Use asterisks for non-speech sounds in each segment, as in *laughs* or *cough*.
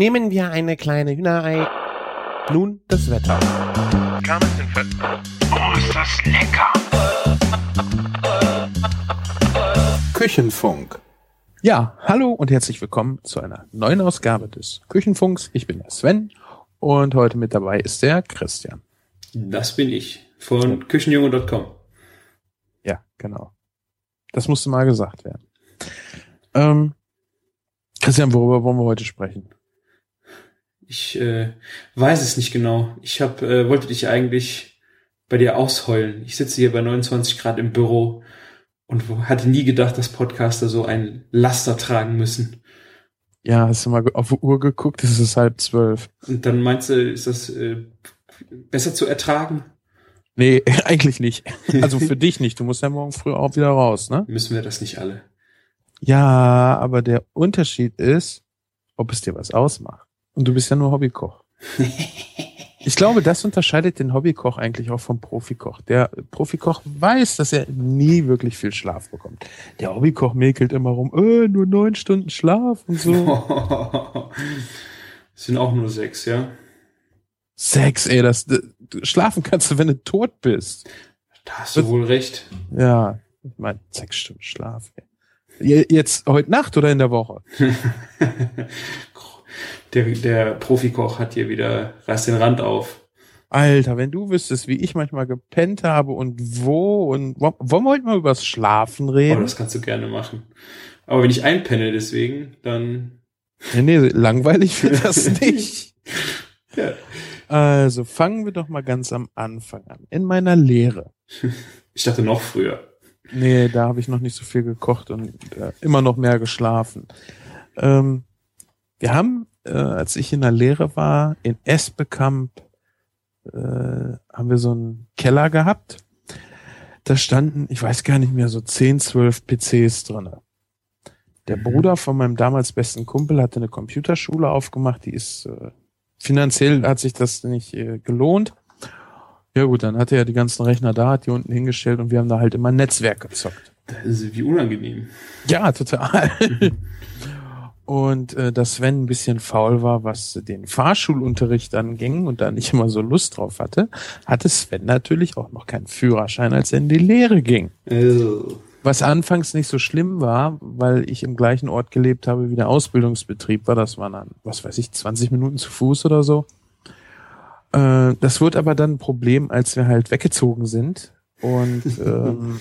Nehmen wir eine kleine Hühnerei. Nun das Wetter. Oh, ist das lecker! Küchenfunk. Ja, hallo und herzlich willkommen zu einer neuen Ausgabe des Küchenfunks. Ich bin der Sven und heute mit dabei ist der Christian. Das bin ich von küchenjunge.com. Ja, genau. Das musste mal gesagt werden. Ähm, Christian, worüber wollen wir heute sprechen? Ich äh, weiß es nicht genau. Ich hab, äh, wollte dich eigentlich bei dir ausheulen. Ich sitze hier bei 29 Grad im Büro und hatte nie gedacht, dass Podcaster so ein Laster tragen müssen. Ja, hast du mal auf die Uhr geguckt? Es ist halb zwölf. Und dann meinst du, ist das äh, besser zu ertragen? Nee, *laughs* eigentlich nicht. Also für *laughs* dich nicht. Du musst ja morgen früh auch wieder raus, ne? Müssen wir das nicht alle? Ja, aber der Unterschied ist, ob es dir was ausmacht. Und du bist ja nur Hobbykoch. *laughs* Ich glaube, das unterscheidet den Hobbykoch eigentlich auch vom Profikoch. Der Profikoch weiß, dass er nie wirklich viel Schlaf bekommt. Der Hobbykoch mäkelt immer rum, äh, nur neun Stunden Schlaf und so. *laughs* Es sind auch nur sechs, ja? Sechs, ey, das, das schlafen kannst du, wenn du tot bist. Da hast du wohl recht. Ja, ich meine, sechs Stunden Schlaf. Ey. Je- Jetzt heute Nacht oder in der Woche? *laughs* Der, der Profikoch hat hier wieder reißt den Rand auf. Alter, wenn du wüsstest, wie ich manchmal gepennt habe und wo und wo- wollen wir heute mal übers Schlafen Oh, reden? das kannst du gerne machen. Aber wenn ich einpenne deswegen, dann nee, nee, langweilig wird das *laughs* nicht. ja. Also fangen wir doch mal ganz am Anfang an. In meiner Lehre. *laughs* Ich dachte noch früher. Nee, da habe ich noch nicht so viel gekocht und äh, immer noch mehr geschlafen. Ähm, wir haben, äh, als ich in der Lehre war, in Esbekamp, äh, haben wir so einen Keller gehabt. Da standen, ich weiß gar nicht mehr, so 10, 12 PCs drinne. Der Mhm. Bruder von meinem damals besten Kumpel hatte eine Computerschule aufgemacht, die ist äh, finanziell hat sich das nicht äh, gelohnt. Ja gut, dann hatte er die ganzen Rechner da, hat die unten hingestellt und wir haben da halt immer Netzwerk gezockt. Das ist wie unangenehm. Ja, total. *laughs* Und äh, dass Sven ein bisschen faul war, was den Fahrschulunterricht anging und da nicht immer so Lust drauf hatte, hatte Sven natürlich auch noch keinen Führerschein, als er in die Lehre ging. Also, Was anfangs nicht so schlimm war, weil ich im gleichen Ort gelebt habe, wie der Ausbildungsbetrieb war. Das waren dann, was weiß ich, 20 Minuten zu Fuß oder so. Äh, das wurde aber dann ein Problem, als wir halt weggezogen sind. Und *laughs* ähm,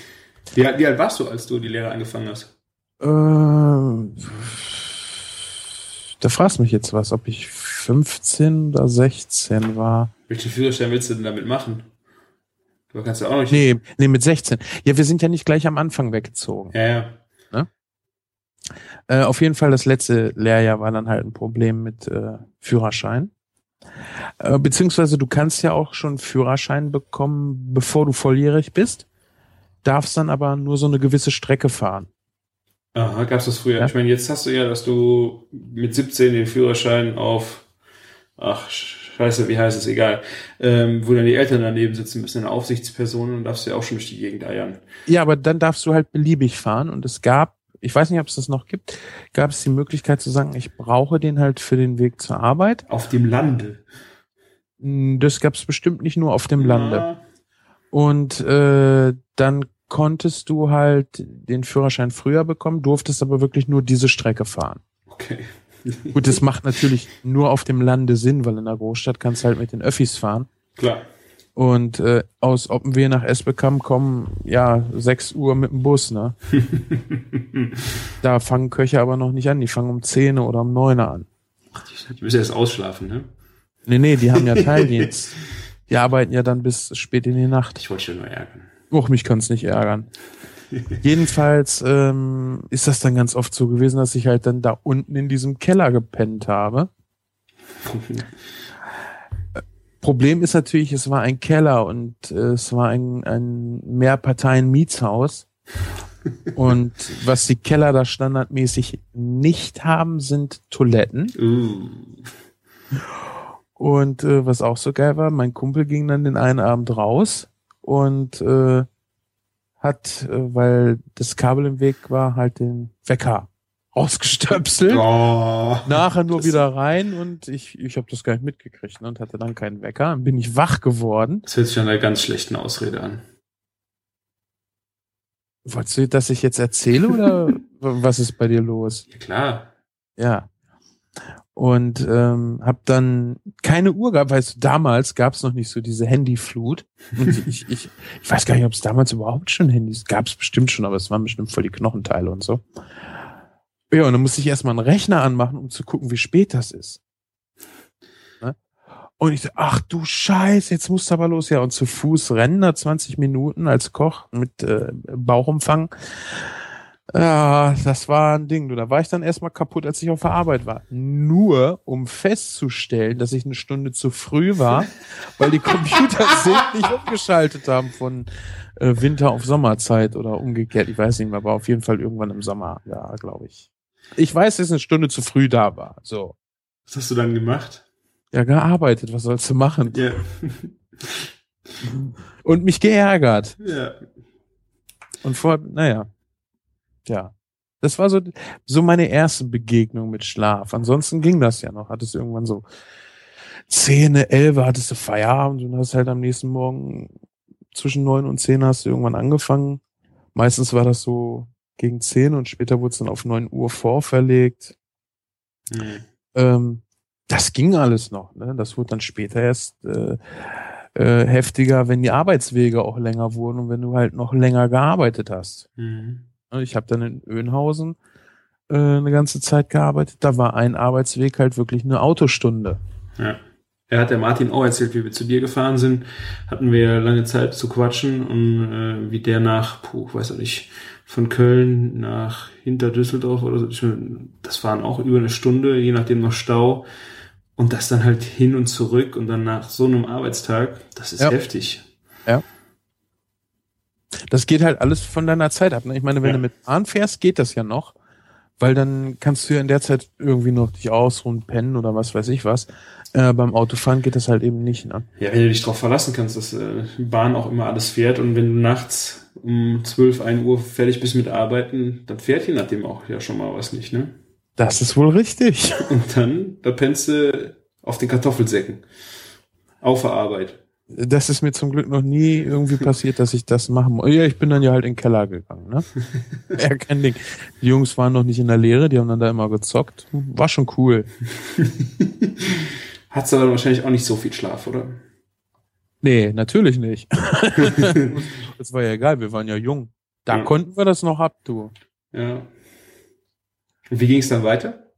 wie, alt- wie alt warst du, als du die Lehre angefangen hast? Äh, da fragst mich jetzt was, ob ich 15 oder 16 war. Welchen Führerschein willst du denn damit machen? Du kannst ja auch nicht. Nee, nee, mit 16. Ja, wir sind ja nicht gleich am Anfang weggezogen. Ja, ja. Äh, auf jeden Fall, das letzte Lehrjahr war dann halt ein Problem mit äh, Führerschein. Äh, beziehungsweise du kannst ja auch schon Führerschein bekommen, bevor du volljährig bist, darfst dann aber nur so eine gewisse Strecke fahren. Aha, gab's das früher? Ja. Ich meine, jetzt hast du ja, dass du mit 17 den Führerschein auf, ach, scheiße, wie heißt es, egal, ähm, wo dann die Eltern daneben sitzen müssen, eine Aufsichtsperson und darfst du ja auch schon durch die Gegend eiern. Ja, aber dann darfst du halt beliebig fahren und es gab, ich weiß nicht, ob es das noch gibt, gab es die Möglichkeit zu sagen, ich brauche den halt für den Weg zur Arbeit. Auf dem Lande. Mm, Das gab es bestimmt nicht nur auf dem Lande. Ja. Und äh, dann konntest du halt den Führerschein früher bekommen, durftest aber wirklich nur diese Strecke fahren. Okay. *laughs* Gut, das macht natürlich nur auf dem Lande Sinn, weil in der Großstadt kannst du halt mit den Öffis fahren. Klar. Und äh, aus Oppenwehe nach Esbekamp kommen, ja, 6 Uhr mit dem Bus, ne? *laughs* Da fangen Köche aber noch nicht an, die fangen um 10 oder um 9 an. Die müssen erst ausschlafen, ne? Nee, nee, die haben ja *laughs* Teildienst. Die arbeiten ja dann bis spät in die Nacht. Ich wollte ja nur ärgern. Och, mich kann's nicht ärgern. *laughs* Jedenfalls ähm, ist das dann ganz oft so gewesen, dass ich halt dann da unten in diesem Keller gepennt habe. *laughs* Problem ist natürlich, es war ein Keller und äh, es war ein, ein Mehrparteien-Mietshaus. *laughs* Und was die Keller da standardmäßig nicht haben, sind Toiletten. uh. Und äh, was auch so geil war, mein Kumpel ging dann den einen Abend raus und äh, hat, äh, weil das Kabel im Weg war, halt den Wecker ausgestöpselt. Oh, Nachher nur wieder rein und ich, ich habe das gar nicht mitgekriegt ne, und hatte dann keinen Wecker. Dann bin ich wach geworden. Das hört sich an einer ganz schlechten Ausrede an. Wolltest du, dass ich jetzt erzähle oder *laughs* was ist bei dir los? Ja, klar. Ja. Und ähm, habe dann keine Uhr gehabt, weißt du, damals gab es noch nicht so diese Handyflut. Und *laughs* ich, ich, ich weiß gar nicht, ob es damals überhaupt schon Handys gab. Es bestimmt schon, aber es waren bestimmt voll die Knochenteile und so. Ja, und dann musste ich erstmal einen Rechner anmachen, um zu gucken, wie spät das ist. Ne? Und ich so, ach du Scheiße, jetzt musst du aber los. Ja, und zu Fuß rennen da 20 Minuten als Koch mit äh, Bauchumfang. Ja, das war ein Ding. Du, da war ich dann erstmal kaputt, als ich auf der Arbeit war. Nur um festzustellen, dass ich eine Stunde zu früh war, *laughs* weil die Computer sind nicht umgeschaltet haben von äh, Winter auf Sommerzeit oder umgekehrt. Ich weiß nicht mehr, aber auf jeden Fall irgendwann im Sommer, ja, glaube ich. Ich weiß, dass ich eine Stunde zu früh da war. So. Was hast du dann gemacht? Ja, gearbeitet. Was sollst du machen? Ja. Und mich geärgert. ja. Und vor, naja. Ja. Das war so, so meine erste Begegnung mit Schlaf. Ansonsten ging das ja noch. Hattest irgendwann so Zähne, elf, hattest du Feierabend und hast halt am nächsten Morgen zwischen neun und zehn hast du irgendwann angefangen. Meistens war das so gegen zehn und später wurde es dann auf neun Uhr vorverlegt. Hm. Ähm, das ging alles noch. Ne? Das wurde dann später erst äh, äh, heftiger, wenn die Arbeitswege auch länger wurden und wenn du halt noch länger gearbeitet hast. Hm. Ich habe dann in Öhnhausen äh, eine ganze Zeit gearbeitet. Da war ein Arbeitsweg halt wirklich eine Autostunde. Ja. Er hat der Martin auch erzählt, wie wir zu dir gefahren sind. Hatten wir lange Zeit zu quatschen und äh, wie der nach, puh, weiß auch nicht, von Köln nach hinter Düsseldorf oder so. Das waren auch über eine Stunde, je nachdem noch Stau. Und das dann halt hin und zurück und dann nach so einem Arbeitstag, das ist Ja. heftig. Das geht halt alles von deiner Zeit ab. Ne? Ich meine, wenn Ja. du mit Bahn fährst, geht das ja noch. Weil dann kannst du ja in der Zeit irgendwie noch dich ausruhen, pennen oder was weiß ich was. Äh, beim Autofahren geht das halt eben nicht. Ne? Ja, wenn du dich darauf verlassen kannst, dass äh, die Bahn auch immer alles fährt und wenn du nachts um 12, 1 Uhr fertig bist mit Arbeiten, dann fährt je nachdem auch ja schon mal was nicht, ne? Das ist wohl richtig. Und dann, da pennst du auf den Kartoffelsäcken. Auf der Arbeit. Das ist mir zum Glück noch nie irgendwie passiert, dass ich das machen muss. Ja, ich bin dann ja halt in den Keller gegangen. Ne? *laughs* ja, kein Ding. Die Jungs waren noch nicht in der Lehre, die haben dann da immer gezockt. War schon cool. *laughs* Hat's aber wahrscheinlich auch nicht so viel Schlaf, oder? Nee, natürlich nicht. *laughs* das war ja egal, wir waren ja jung. Da Ja. konnten wir das noch ab, du. Ja. Und wie ging's dann weiter?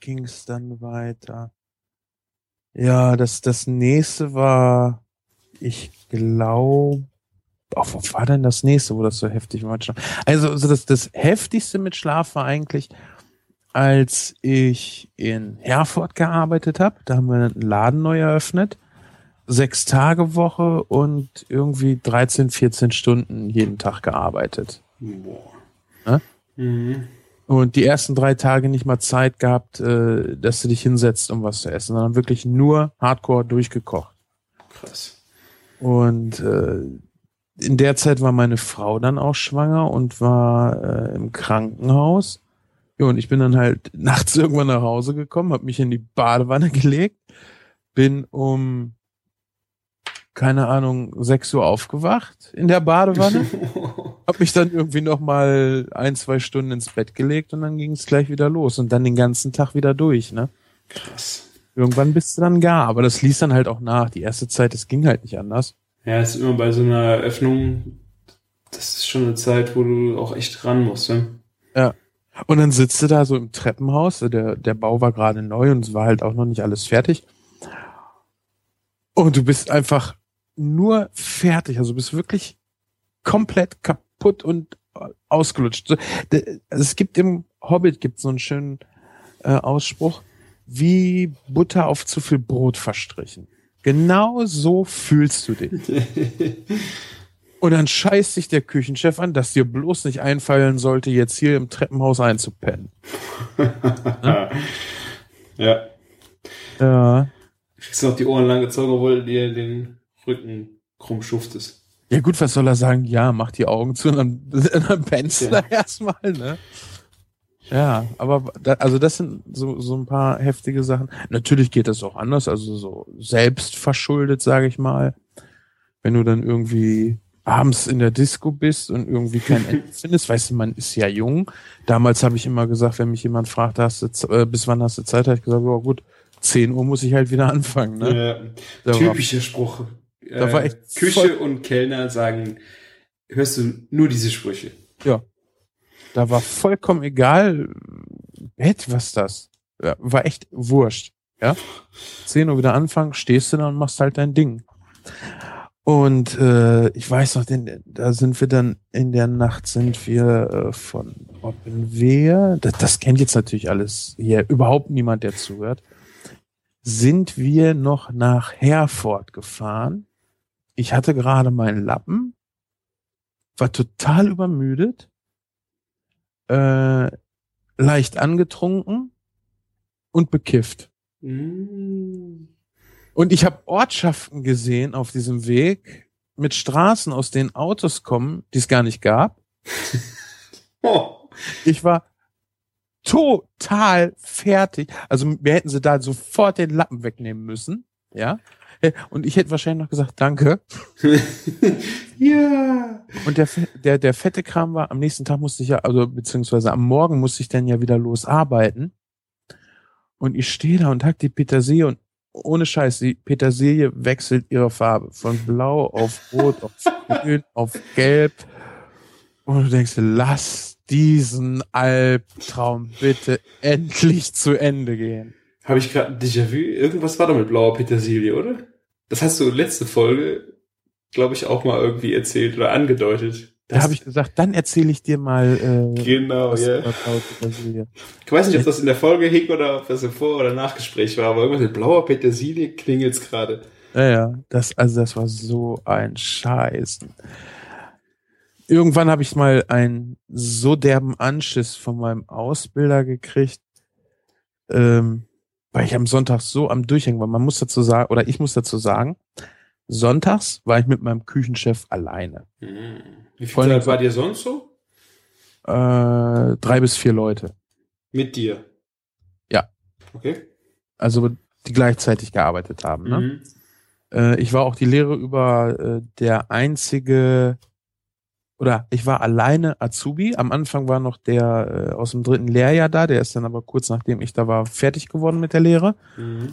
Ging's dann weiter? Ja, das, das nächste war, ich glaube, oh, wo war denn das nächste, wo das so heftig war? Also, also das, das heftigste mit Schlaf war eigentlich, als ich in Herford gearbeitet habe. Da haben wir einen Laden neu eröffnet. Sechs Tage Woche und irgendwie 13, 14 Stunden jeden Tag gearbeitet. Boah. Hä? Mhm. Und die ersten drei Tage nicht mal Zeit gehabt, äh, dass du dich hinsetzt, um was zu essen, sondern wirklich nur hardcore durchgekocht. Krass. Und äh, in der Zeit war meine Frau dann auch schwanger und war äh, im Krankenhaus. Ja, und ich bin dann halt *laughs* nachts irgendwann nach Hause gekommen, habe mich in die Badewanne *laughs* gelegt, bin um keine Ahnung, 6 Uhr aufgewacht in der Badewanne, *laughs* hab mich dann irgendwie noch mal ein, zwei Stunden ins Bett gelegt und dann ging es gleich wieder los und dann den ganzen Tag wieder durch, ne? Krass. Irgendwann bist du dann gar, aber das ließ dann halt auch nach. Die erste Zeit, das ging halt nicht anders. Ja, ist immer bei so einer Eröffnung, das ist schon eine Zeit, wo du auch echt ran musst, ne? Und dann sitzt du da so im Treppenhaus, der, der Bau war gerade neu und es war halt auch noch nicht alles fertig. Und du bist einfach nur fertig, also du bist wirklich komplett kaputt und ausgelutscht. Also Es gibt im Hobbit gibt so einen schönen äh, Ausspruch, wie Butter auf zu viel Brot verstrichen. Genau so fühlst du dich. *laughs* Und dann scheißt sich der Küchenchef an, dass dir bloß nicht einfallen sollte, jetzt hier im Treppenhaus einzupennen. *laughs* ja. Ja. Kriegst noch die Ohren lang gezogen, obwohl dir den Rücken krumm schuftest. Ja gut, was soll er sagen? Ja, mach die Augen zu und dann, *laughs* dann pennst du Ja. da erstmal, ne? Ja, aber da, also das sind so, so ein paar heftige Sachen. Natürlich geht das auch anders, also so selbst verschuldet, sage ich mal. Wenn du dann irgendwie abends in der Disco bist und irgendwie kein *laughs* Ende findest, weißt du, man ist ja jung. Damals habe ich immer gesagt, wenn mich jemand fragt, hast du, äh, bis wann hast du Zeit, habe ich gesagt, oh gut, 10 Uhr muss ich halt wieder anfangen. Ne? Ja, typischer Spruch. Da war echt Küche und Kellner sagen, hörst du nur diese Sprüche. Ja. Da war vollkommen egal, Bett, was das? Ja, war echt wurscht. Ja. 10 Uhr wieder anfangen, stehst du da und machst halt dein Ding. Und äh, ich weiß noch, denn, da sind wir dann in der Nacht sind wir äh, von Oppenwehr, das, das kennt jetzt natürlich alles hier überhaupt niemand, der zuhört, sind wir noch nach Herford gefahren. Ich hatte gerade meinen Lappen, war total übermüdet, äh, leicht angetrunken und bekifft. Mm. Und ich habe Ortschaften gesehen auf diesem Weg mit Straßen, aus denen Autos kommen, die es gar nicht gab. Oh. *laughs* Ich war total fertig. Also wir hätten sie da sofort den Lappen wegnehmen müssen. Ja. Und ich hätte wahrscheinlich noch gesagt, danke. *laughs* ja. Und der, der, der fette Kram war, am nächsten Tag musste ich ja, also beziehungsweise am Morgen musste ich dann ja wieder losarbeiten. Und ich stehe da und hack die Petersilie und ohne Scheiß, die Petersilie wechselt ihre Farbe von blau auf rot, auf grün, *laughs* auf gelb. Und du denkst, lass diesen Albtraum bitte endlich zu Ende gehen. Habe ich gerade ein Déjà-vu? Irgendwas war da mit blauer Petersilie, oder? Das hast du letzte Folge, glaube ich, auch mal irgendwie erzählt oder angedeutet. Da habe ich gesagt, dann erzähle ich dir mal. Äh, genau, ja. Petersilie. Ich weiß nicht, ob das in der Folge hing oder ob das im Vor- oder Nachgespräch war, aber irgendwas mit blauer Petersilie klingelt's gerade. Ja, ja, das, also das war so ein Scheiß. Irgendwann habe ich mal einen so derben Anschiss von meinem Ausbilder gekriegt, ähm, weil ich am Sonntag so am Durchhängen war. Man muss dazu sagen, oder ich muss dazu sagen, sonntags war ich mit meinem Küchenchef alleine. Hm. Wie viel Zeit war dir sonst so? Äh, drei bis vier Leute. Mit dir? Ja. Okay. Also die gleichzeitig gearbeitet haben. Ne? Mhm. Äh, ich war auch die Lehre über äh, der einzige oder ich war alleine Azubi. Am Anfang war noch der äh, aus dem dritten Lehrjahr da, der ist dann aber kurz nachdem ich da war fertig geworden mit der Lehre Mhm.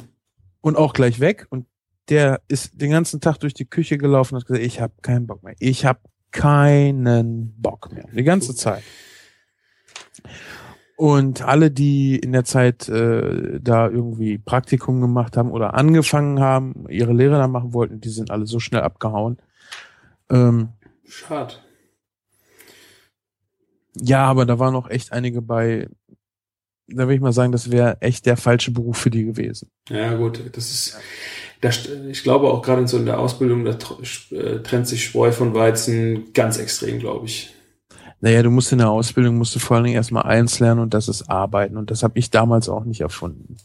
und auch gleich weg. Und der ist den ganzen Tag durch die Küche gelaufen und hat gesagt, ich habe keinen Bock mehr. Ich habe keinen Bock mehr. Die ganze Zeit. Und alle, die in der Zeit äh, da irgendwie Praktikum gemacht haben oder angefangen haben, ihre Lehre da machen wollten, die sind alle so schnell abgehauen. Ähm, Schade. Ja, aber da waren noch echt einige bei, da würde ich mal sagen, das wäre echt der falsche Beruf für die gewesen. Ja, gut, das ist, das, ich glaube auch gerade in so in der Ausbildung, da äh, trennt sich Spreu von Weizen ganz extrem, glaube ich. Naja, du musst in der Ausbildung, musst du vor allen Dingen erstmal eins lernen und das ist Arbeiten. Und das habe ich damals auch nicht erfunden.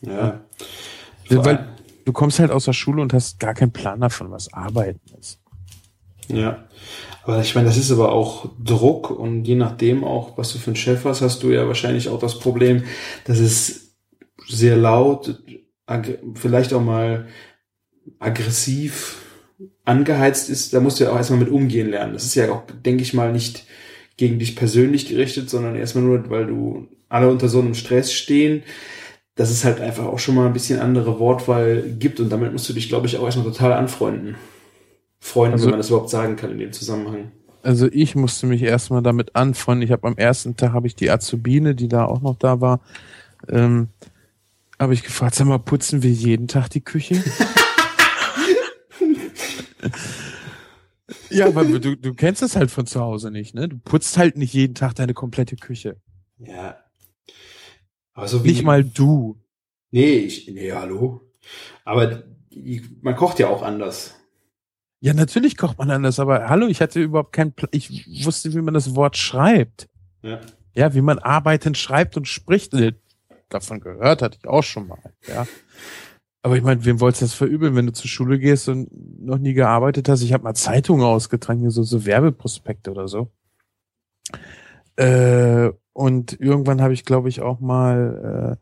Ja. Weil du kommst halt aus der Schule und hast gar keinen Plan davon, was Arbeiten ist. Ja. Aber ich meine, das ist aber auch Druck und je nachdem auch, was du für einen Chef hast, hast du ja wahrscheinlich auch das Problem, dass es sehr laut, vielleicht auch mal aggressiv angeheizt ist. Da musst du ja auch erstmal mit umgehen lernen. Das ist ja auch, denke ich mal, nicht gegen dich persönlich gerichtet, sondern erstmal nur, weil du alle unter so einem Stress stehen, dass es halt einfach auch schon mal ein bisschen andere Wortwahl gibt und damit musst du dich, glaube ich, auch erstmal total anfreunden. Freunden, Also- wenn man das überhaupt sagen kann in dem Zusammenhang. Also ich musste mich erstmal damit anfreunden. Ich habe am ersten Tag habe ich die Azubine, die da auch noch da war, ähm, habe ich gefragt, sag mal, putzen wir jeden Tag die Küche? *laughs* ja, aber du, du kennst es halt von zu Hause nicht, ne? Du putzt halt nicht jeden Tag deine komplette Küche. Ja. Aber so wie, Nicht mal du. Nee, ich, nee, hallo. Aber die, man kocht ja auch anders. Ja, natürlich kocht man anders, aber hallo, ich hatte überhaupt keinen Pla Ich wusste, wie man das Wort schreibt. Ja. Ja, wie man arbeiten schreibt und spricht. Äh, Davon gehört hatte ich auch schon mal. Ja. Aber ich meine, wem wolltest du das verübeln, wenn du zur Schule gehst und noch nie gearbeitet hast? Ich habe mal Zeitungen ausgetragen, hier so, so Werbeprospekte oder so. Äh, und irgendwann habe ich, glaube ich, auch mal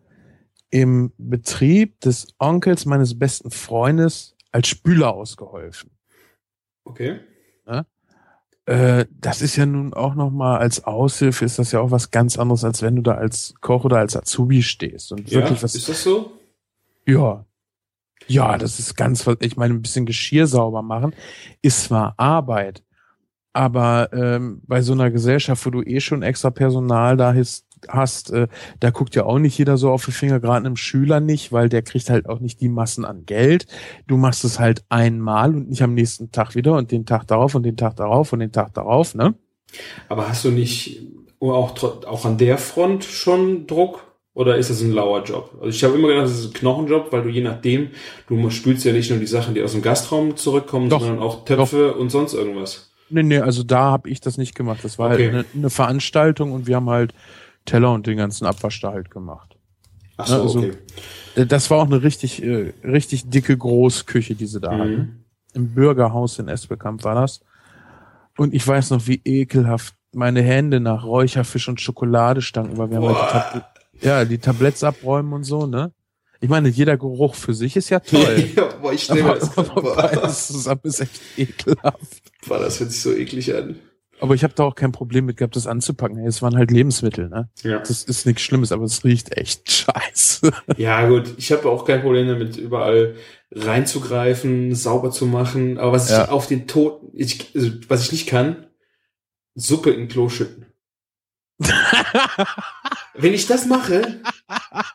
äh, im Betrieb des Onkels meines besten Freundes als Spüler ausgeholfen. Okay. Ja? Äh, das ist ja nun auch noch mal als Aushilfe ist das ja auch was ganz anderes, als wenn du da als Koch oder als Azubi stehst und Ja, wirklich was. ist das so? Ja. Ja, das ist ganz, was- ich meine, ein bisschen Geschirr sauber machen ist zwar Arbeit, aber ähm, bei so einer Gesellschaft, wo du eh schon extra Personal da hast, hast äh, da guckt ja auch nicht jeder so auf die Finger, gerade einem Schüler nicht, weil der kriegt halt auch nicht die Massen an Geld. Du machst es halt einmal und nicht am nächsten Tag wieder und den Tag darauf und den Tag darauf und den Tag darauf, ne? Aber hast du nicht auch, auch an der Front schon Druck? Oder ist das ein lauer Job? Also ich habe immer gedacht, das ist ein Knochenjob, weil du je nachdem, du spülst ja nicht nur die Sachen, die aus dem Gastraum zurückkommen, Doch. sondern auch Töpfe und sonst irgendwas. Nee, nee, also da habe ich das nicht gemacht. Das war Okay. halt eine, eine Veranstaltung und wir haben halt Teller und den ganzen Abwasch da halt gemacht. Ach so, Ja, also- okay. Äh, Das war auch eine richtig, äh, richtig dicke Großküche, die sie da hatten. Mhm. Im Bürgerhaus in Esbekamp war das. Und ich weiß noch, wie ekelhaft meine Hände nach Räucherfisch und Schokolade stanken, weil wir haben halt die, Boah. Tab ja, die Tabletts abräumen und so, ne? Ich meine, jeder Geruch für sich ist ja toll. *laughs* ja, boah, ich stelle mir das *laughs* zusammen ist echt ekelhaft. Boah, das hört sich so eklig an. Aber ich habe da auch kein Problem mit gehabt, das anzupacken. Es waren halt Lebensmittel, ne? Ja. Das ist nichts Schlimmes, aber es riecht echt *laughs* scheiße. Ja, gut, ich habe auch kein Problem damit, überall reinzugreifen, sauber zu machen. Aber was Ja. ich auf den Tod, ich, also, was ich nicht kann, Suppe in Klo schütten. *laughs* Wenn ich das mache,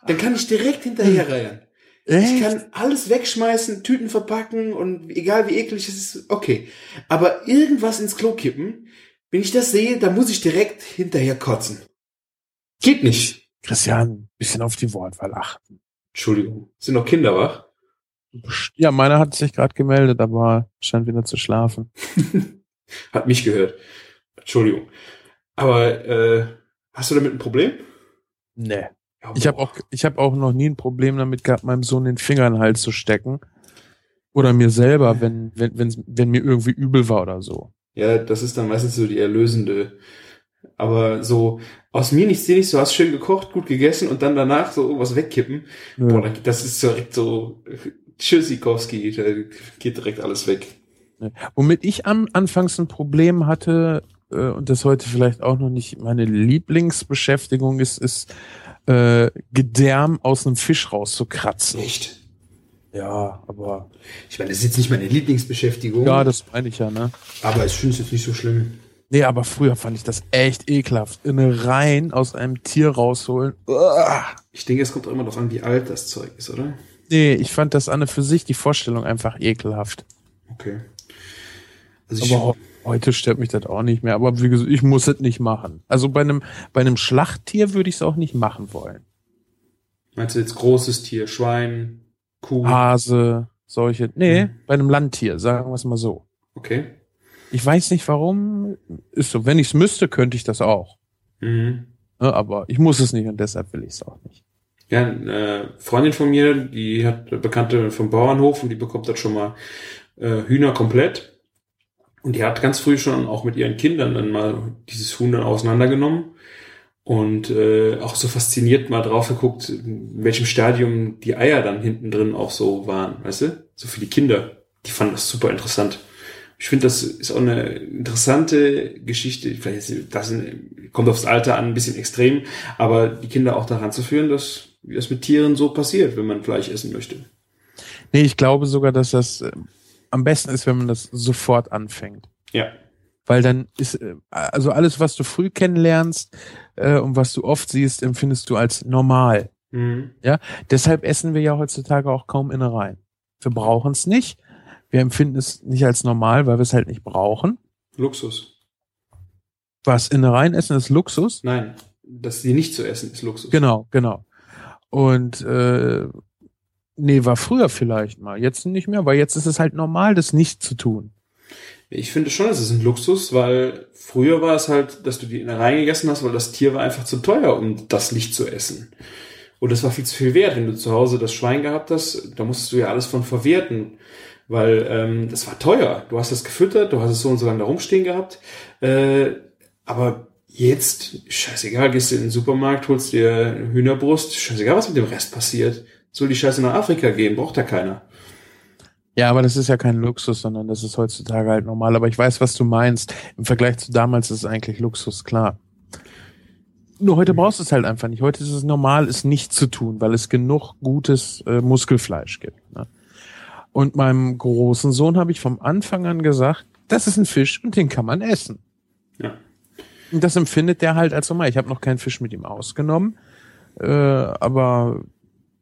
dann kann ich direkt hinterherreihen. Ich Echt? kann alles wegschmeißen, Tüten verpacken und egal wie eklig es ist, okay. Aber irgendwas ins Klo kippen, wenn ich das sehe, dann muss ich direkt hinterher kotzen. Geht nicht. Christian, bisschen auf die Wortwahl achten. Entschuldigung. Sind noch Kinder wach? Ja, meiner hat sich gerade gemeldet, aber scheint wieder zu schlafen. *laughs* Hat mich gehört. Entschuldigung. Aber äh, hast du damit ein Problem? Nee. Ja, Ich habe auch, ich habe auch noch nie ein Problem damit gehabt, meinem Sohn den Finger in den Hals zu stecken. Oder mir selber, wenn, wenn, wenn, wenn mir irgendwie übel war oder so. Ja, das ist dann meistens so die erlösende. Aber so aus mir nichts, dir nichts, du hast schön gekocht, gut gegessen und dann danach so irgendwas wegkippen. Nö. Boah, das ist direkt so Tschüssikowski, da geht direkt alles weg. Womit ich am anfangs ein Problem hatte, äh, und das heute vielleicht auch noch nicht meine Lieblingsbeschäftigung ist, ist äh, Gedärm aus einem Fisch rauszukratzen. Echt? Ja, aber Ich meine, das ist jetzt nicht meine Lieblingsbeschäftigung, ja, das meine ich ja, ne? aber ich finde es jetzt nicht so schlimm. Nee, aber früher fand ich das echt ekelhaft. Eine Rein aus einem Tier rausholen. Uah. Ich denke, es kommt auch immer darauf an, wie alt das Zeug ist, oder? Nee, ich fand das an für sich die Vorstellung einfach ekelhaft. Okay. Also ich, Aber ho- heute stört mich das auch nicht mehr. Aber wie gesagt, ich muss es nicht machen. Also bei einem, bei einem Schlachttier würde ich es auch nicht machen wollen. meinst du jetzt großes Tier, Schwein, Kuh? Hase, solche. Nee, Mhm. bei einem Landtier, sagen wir es mal so. Okay. Ich weiß nicht warum. Ist so. Wenn ich es müsste, könnte ich das auch. Mhm. Ne, Aber ich muss es nicht und deshalb will ich es auch nicht. Ja, eine Freundin von mir, die hat eine Bekannte vom Bauernhof und die bekommt das schon mal äh, Hühner komplett. Und die hat ganz früh schon auch mit ihren Kindern dann mal dieses Huhn dann auseinandergenommen und äh, auch so fasziniert mal drauf geguckt, in welchem Stadium die Eier dann hinten drin auch so waren, weißt du? So für die Kinder. Die fanden das super interessant. Ich finde, das ist auch eine interessante Geschichte. Vielleicht ist das kommt aufs Alter an, ein bisschen extrem, aber die Kinder auch daran zu führen, dass wie das mit Tieren so passiert, wenn man Fleisch essen möchte. Nee, ich glaube sogar, dass das äh, am besten ist, wenn man das sofort anfängt. Ja. Weil dann ist, äh, also alles, was du früh kennenlernst äh, und was du oft siehst, empfindest du als normal. Mhm. Deshalb essen wir ja heutzutage auch kaum Innereien. Wir brauchen es nicht. Wir empfinden es nicht als normal, weil wir es halt nicht brauchen. Luxus. Was Innereien essen ist Luxus. Nein, das sie nicht zu essen ist Luxus. Genau, genau. Und äh, nee, war früher vielleicht mal. Jetzt nicht mehr, weil jetzt ist es halt normal, das nicht zu tun. Ich finde schon, es ist ein Luxus, weil früher war es halt, dass du die Innereien gegessen hast, weil das Tier war einfach zu teuer, um das nicht zu essen. Und das war viel zu viel wert. Wenn du zu Hause das Schwein gehabt hast, da musstest du ja alles von verwerten, weil ähm, das war teuer. Du hast es gefüttert, du hast es so und so lange da rumstehen gehabt. Äh, aber Jetzt, scheißegal, gehst du in den Supermarkt, holst dir Hühnerbrust, scheißegal, was mit dem Rest passiert. Soll die Scheiße nach Afrika gehen, braucht da keiner. Ja, aber das ist ja kein Luxus, sondern das ist heutzutage halt normal. Aber ich weiß, was du meinst. Im Vergleich zu damals ist es eigentlich Luxus, klar. Nur heute brauchst du es halt einfach nicht. Heute ist es normal, es nicht zu tun, weil es genug gutes äh, Muskelfleisch gibt. Ne? Und meinem großen Sohn habe ich vom Anfang an gesagt, das ist ein Fisch und den kann man essen. Ja. Und das empfindet der halt als normal. Ich habe noch keinen Fisch mit ihm ausgenommen, äh, aber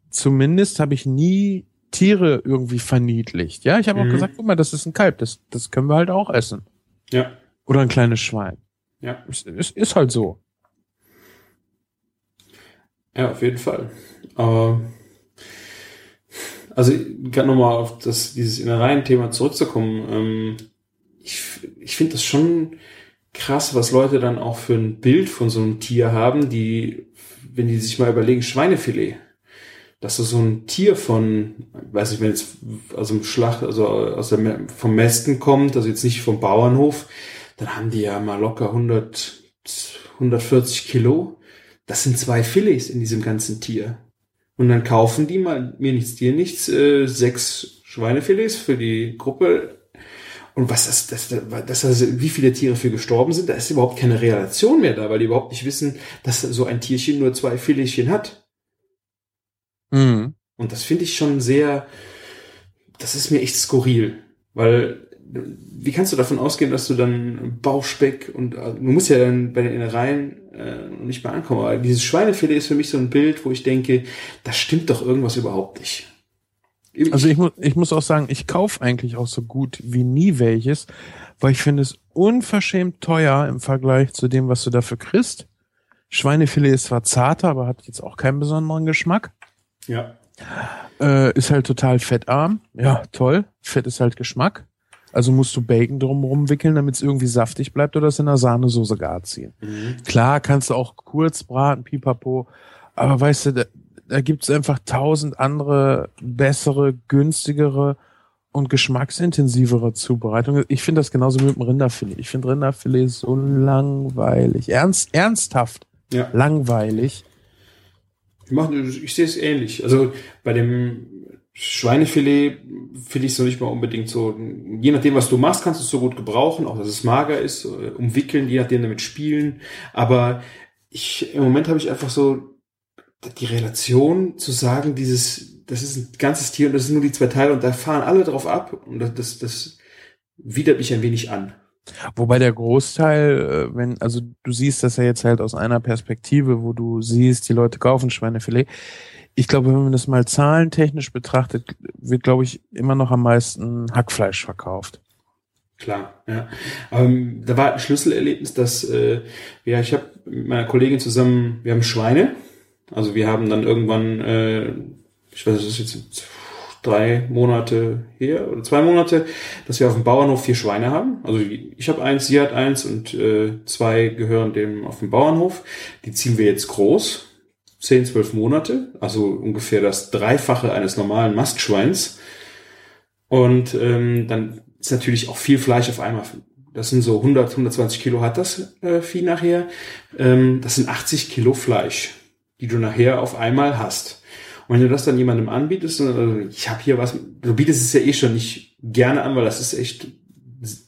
zumindest habe ich nie Tiere irgendwie verniedlicht. Ja, ich habe Mhm. auch gesagt, guck mal, das ist ein Kalb, das, das können wir halt auch essen. Ja. Oder ein kleines Schwein. Ja. Es, es ist halt so. Ja, auf jeden Fall. Aber also gerade nochmal auf das, dieses Innereien-Thema zurückzukommen. Ähm, ich ich finde das schon krass, was Leute dann auch für ein Bild von so einem Tier haben, die, wenn die sich mal überlegen, Schweinefilet. Dass du so ein Tier von, weiß ich, wenn jetzt aus dem Schlacht, also aus der, vom Mästen kommt, also jetzt nicht vom Bauernhof, dann haben die ja mal locker 100, 140 Kilo. Das sind zwei Filets in diesem ganzen Tier. Und dann kaufen die mal, mir nichts, dir nichts, äh, sechs Schweinefilets für die Gruppe. Und was das, das, das, das, wie viele Tiere für gestorben sind, da ist überhaupt keine Relation mehr da, weil die überhaupt nicht wissen, dass so ein Tierchen nur zwei Filetchen hat. Mhm. Und das finde ich schon sehr, das ist mir echt skurril, weil wie kannst du davon ausgehen, dass du dann Bauchspeck und äh, du musst ja dann bei den Innereien äh, nicht mehr ankommen. Aber dieses Schweinefilet ist für mich so ein Bild, wo ich denke, da stimmt doch irgendwas überhaupt nicht. Also ich, mu ich muss auch sagen, ich kaufe eigentlich auch so gut wie nie welches, weil ich finde es unverschämt teuer im Vergleich zu dem, was du dafür kriegst. Schweinefilet ist zwar zarter, aber hat jetzt auch keinen besonderen Geschmack. Ja, Äh, ist halt total fettarm. Ja, toll. Fett ist halt Geschmack. Also musst du Bacon drumherum wickeln, damit es irgendwie saftig bleibt oder es in der Sahnesoße gar ziehen. mhm. Klar kannst du auch kurz braten, pipapo, aber weißt du, da, da gibt's einfach tausend andere, bessere, günstigere und geschmacksintensivere Zubereitungen. Ich finde das genauso mit dem Rinderfilet. Ich finde Rinderfilet so langweilig. Ernst, ernsthaft ja. langweilig. Ich, mach, ich sehe es ähnlich. Also bei dem Schweinefilet finde ich es noch nicht mal unbedingt so. Je nachdem, was du machst, kannst du es so gut gebrauchen, auch dass es mager ist, äh, umwickeln, je nachdem damit spielen. Aber ich, im Moment habe ich einfach so die Relation zu sagen, dieses, das ist ein ganzes Tier und das sind nur die zwei Teile und da fahren alle drauf ab und das, das, das widert mich ein wenig an. Wobei der Großteil, äh, wenn, also du siehst das ja jetzt halt aus einer Perspektive, wo du siehst, die Leute kaufen Schweinefilet. Ich glaube, wenn man das mal zahlentechnisch betrachtet, wird, glaube ich, immer noch am meisten Hackfleisch verkauft. Klar, ja. Ähm, da war ein Schlüsselerlebnis, dass äh, ja, ich habe mit meiner Kollegin zusammen, wir haben Schweine, also wir haben dann irgendwann, äh, ich weiß, das ist jetzt drei Monate her oder zwei Monate, dass wir auf dem Bauernhof vier Schweine haben. Also ich habe eins, sie hat eins und äh, zwei gehören dem auf dem Bauernhof. Die ziehen wir jetzt groß, zehn, zwölf Monate, also ungefähr das Dreifache eines normalen Mastschweins. Und ähm, dann ist natürlich auch viel Fleisch auf einmal. Das sind so 100, 120 Kilo hat das äh, Vieh nachher. Ähm, das sind 80 Kilo Fleisch, die du nachher auf einmal hast. Und wenn du das dann jemandem anbietest, äh, ich habe hier was, du bietest es ja eh schon nicht gerne an, weil das ist echt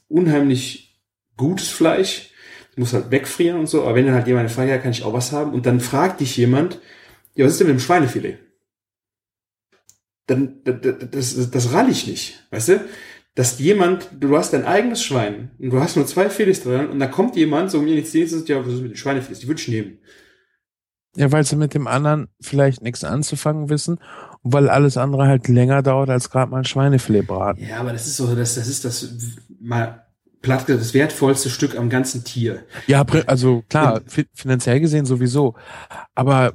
unheimlich gutes Fleisch. Du musst halt wegfrieren und so. Aber wenn dann halt jemand fragt, ja, kann ich auch was haben? Und dann fragt dich jemand, ja, was ist denn mit dem Schweinefilet? Dann, das, das, das rall ich nicht, weißt du? Dass jemand, du hast dein eigenes Schwein und du hast nur zwei Filets drin und dann kommt jemand so mir ins Dienst und sagt, ja, was ist mit den Schweinefilets? Die würde ich nehmen. Ja, weil sie mit dem anderen vielleicht nichts anzufangen wissen und weil alles andere halt länger dauert als gerade mal ein Schweinefilet braten. Ja, aber das ist so, das, das ist das mal platt das wertvollste Stück am ganzen Tier. Ja, also klar, fi finanziell gesehen sowieso. Aber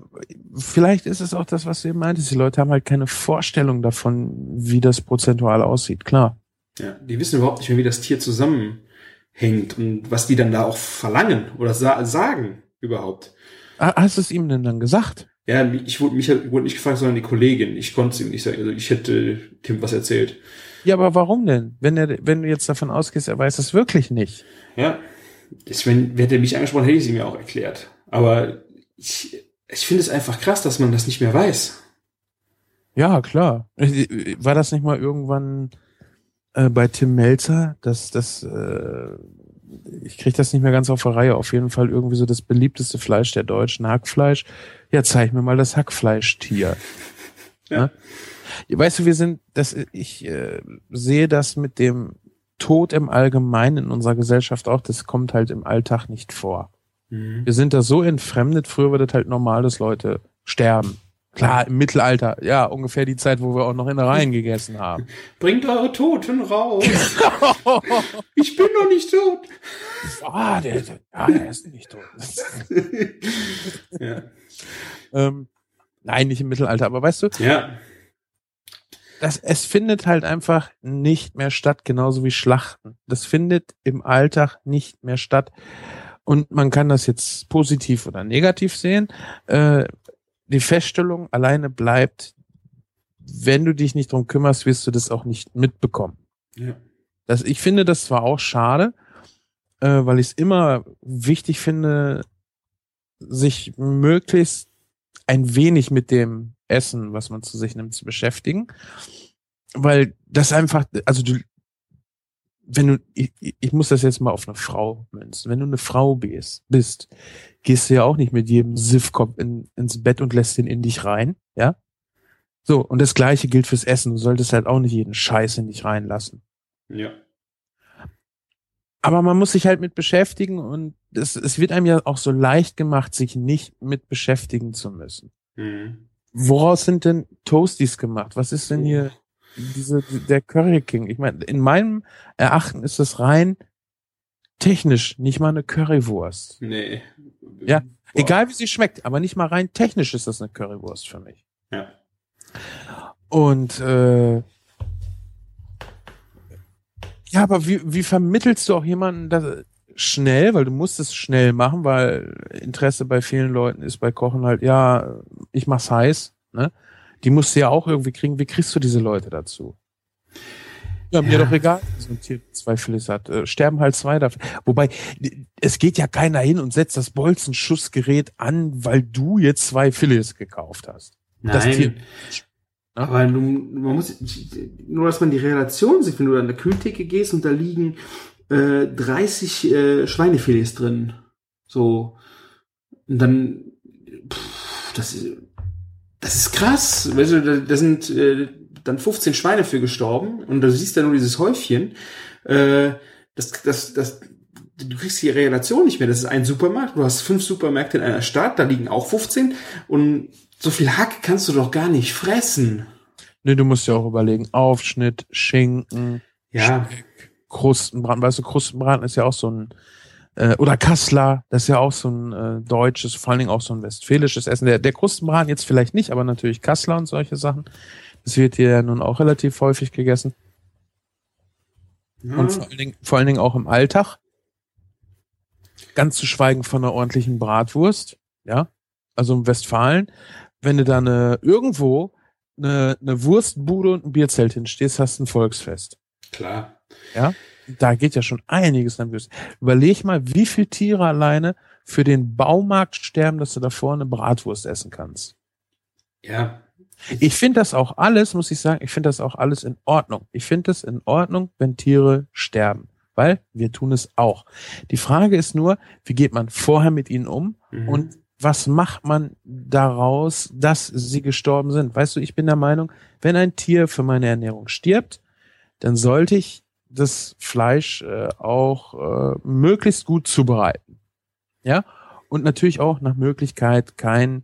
vielleicht ist es auch das, was du eben meintest. Die Leute haben halt keine Vorstellung davon, wie das prozentual aussieht. Klar. Ja, die wissen überhaupt nicht mehr, wie das Tier zusammenhängt und was die dann da auch verlangen oder sa sagen überhaupt. Hast du es ihm denn dann gesagt? Ja, ich wurde, mich wurde nicht gefragt, sondern die Kollegin. Ich konnte es ihm nicht sagen. Also ich hätte Tim was erzählt. Ja, aber warum denn? Wenn er, wenn du jetzt davon ausgehst, er weiß es wirklich nicht. Ja, Ich, wenn, hätte er mich angesprochen, hätte ich es ihm ja auch erklärt. Aber ich, ich finde es einfach krass, dass man das nicht mehr weiß. Ja, klar. War das nicht mal irgendwann äh, bei Tim Melzer, dass das, äh, ich kriege das nicht mehr ganz auf der Reihe, auf jeden Fall irgendwie so das beliebteste Fleisch der Deutschen, Hackfleisch. Ja, zeig mir mal das Hackfleischtier. ja. Ne? Weißt du, wir sind, das, ich äh, sehe das mit dem Tod im Allgemeinen in unserer Gesellschaft auch, das kommt halt im Alltag nicht vor. Mhm. Wir sind da so entfremdet, früher war das halt normal, dass Leute sterben. Klar, im Mittelalter, ja, ungefähr die Zeit, wo wir auch noch in der Reihen gegessen haben. Bringt eure Toten raus. *laughs* ich bin noch nicht tot. Ah, der, der, ja, der ist nicht tot. *laughs* ja. ähm, nein, nicht im Mittelalter, aber weißt du? Ja. Das, es findet halt einfach nicht mehr statt, genauso wie Schlachten. Das findet im Alltag nicht mehr statt. Und man kann das jetzt positiv oder negativ sehen. Äh, die Feststellung alleine bleibt, wenn du dich nicht drum kümmerst, wirst du das auch nicht mitbekommen. Ja. Das, ich finde das zwar auch schade, äh, weil ich es immer wichtig finde, sich möglichst ein wenig mit dem Essen, was man zu sich nimmt, zu beschäftigen. Weil das einfach, also du, wenn du, ich, ich muss das jetzt mal auf eine Frau münzen. Wenn du eine Frau bist, bist, gehst du ja auch nicht mit jedem Siffkopf in, ins Bett und lässt ihn in dich rein, ja? So, und das gleiche gilt fürs Essen. Du solltest halt auch nicht jeden Scheiß in dich reinlassen. Ja. Aber man muss sich halt mit beschäftigen und es, es wird einem ja auch so leicht gemacht, sich nicht mit beschäftigen zu müssen. Mhm. Woraus sind denn Toasties gemacht? Was ist denn hier diese, der Curry King? Ich meine, in meinem Erachten ist das rein technisch nicht mal eine Currywurst. Nee. Ja, Boah. egal wie sie schmeckt, aber nicht mal rein technisch ist das eine Currywurst für mich. Ja. Und äh, ja, aber wie, wie vermittelst du auch jemanden das schnell, weil du musst es schnell machen, weil Interesse bei vielen Leuten ist bei Kochen halt, ja, ich mach's heiß, ne? Die musst du ja auch irgendwie kriegen. Wie kriegst du diese Leute dazu? Ja, mir ja. doch egal, so ein Tier zwei Filets hat. Äh, sterben halt zwei dafür. Wobei, es geht ja keiner hin und setzt das Bolzenschussgerät an, weil du jetzt zwei Filets gekauft hast. Nein. Das Tier, aber du, man muss, nur dass man die Relation sieht, wenn du an der Kühltheke gehst und da liegen äh, 30 äh, Schweinefilets drin. So. Und dann, pff, das, das ist krass. Weißt du, da, da sind äh, dann 15 Schweine für gestorben und du siehst da nur dieses Häufchen. Äh, das, das, das, du kriegst die Relation nicht mehr. Das ist ein Supermarkt. Du hast fünf Supermärkte in einer Stadt, da liegen auch 15 und so viel Hack kannst du doch gar nicht fressen. Nee, du musst ja auch überlegen, Aufschnitt, Schinken, ja. Krustenbraten. Weißt du, Krustenbraten ist ja auch so ein, äh, oder Kassler, das ist ja auch so ein äh, deutsches, vor allen Dingen auch so ein westfälisches Essen. Der, der Krustenbraten jetzt vielleicht nicht, aber natürlich Kassler und solche Sachen. Das wird hier ja nun auch relativ häufig gegessen. Ja. Und vor allen, Dingen, vor allen Dingen auch im Alltag. Ganz zu schweigen von einer ordentlichen Bratwurst, ja. Also im Westfalen wenn du da eine, irgendwo eine, eine Wurstbude und ein Bierzelt hinstehst, hast du ein Volksfest. Klar. Ja, da geht ja schon einiges an Würst. Überleg mal, wie viel Tiere alleine für den Baumarkt sterben, dass du davor eine Bratwurst essen kannst. Ja. Ich finde das auch alles, muss ich sagen, ich finde das auch alles in Ordnung. Ich finde es in Ordnung, wenn Tiere sterben, weil wir tun es auch. Die Frage ist nur, wie geht man vorher mit ihnen um mhm. und was macht man daraus, dass sie gestorben sind? Weißt du, ich bin der Meinung, wenn ein Tier für meine Ernährung stirbt, dann sollte ich das Fleisch äh, auch äh, möglichst gut zubereiten. Ja? Und natürlich auch nach Möglichkeit kein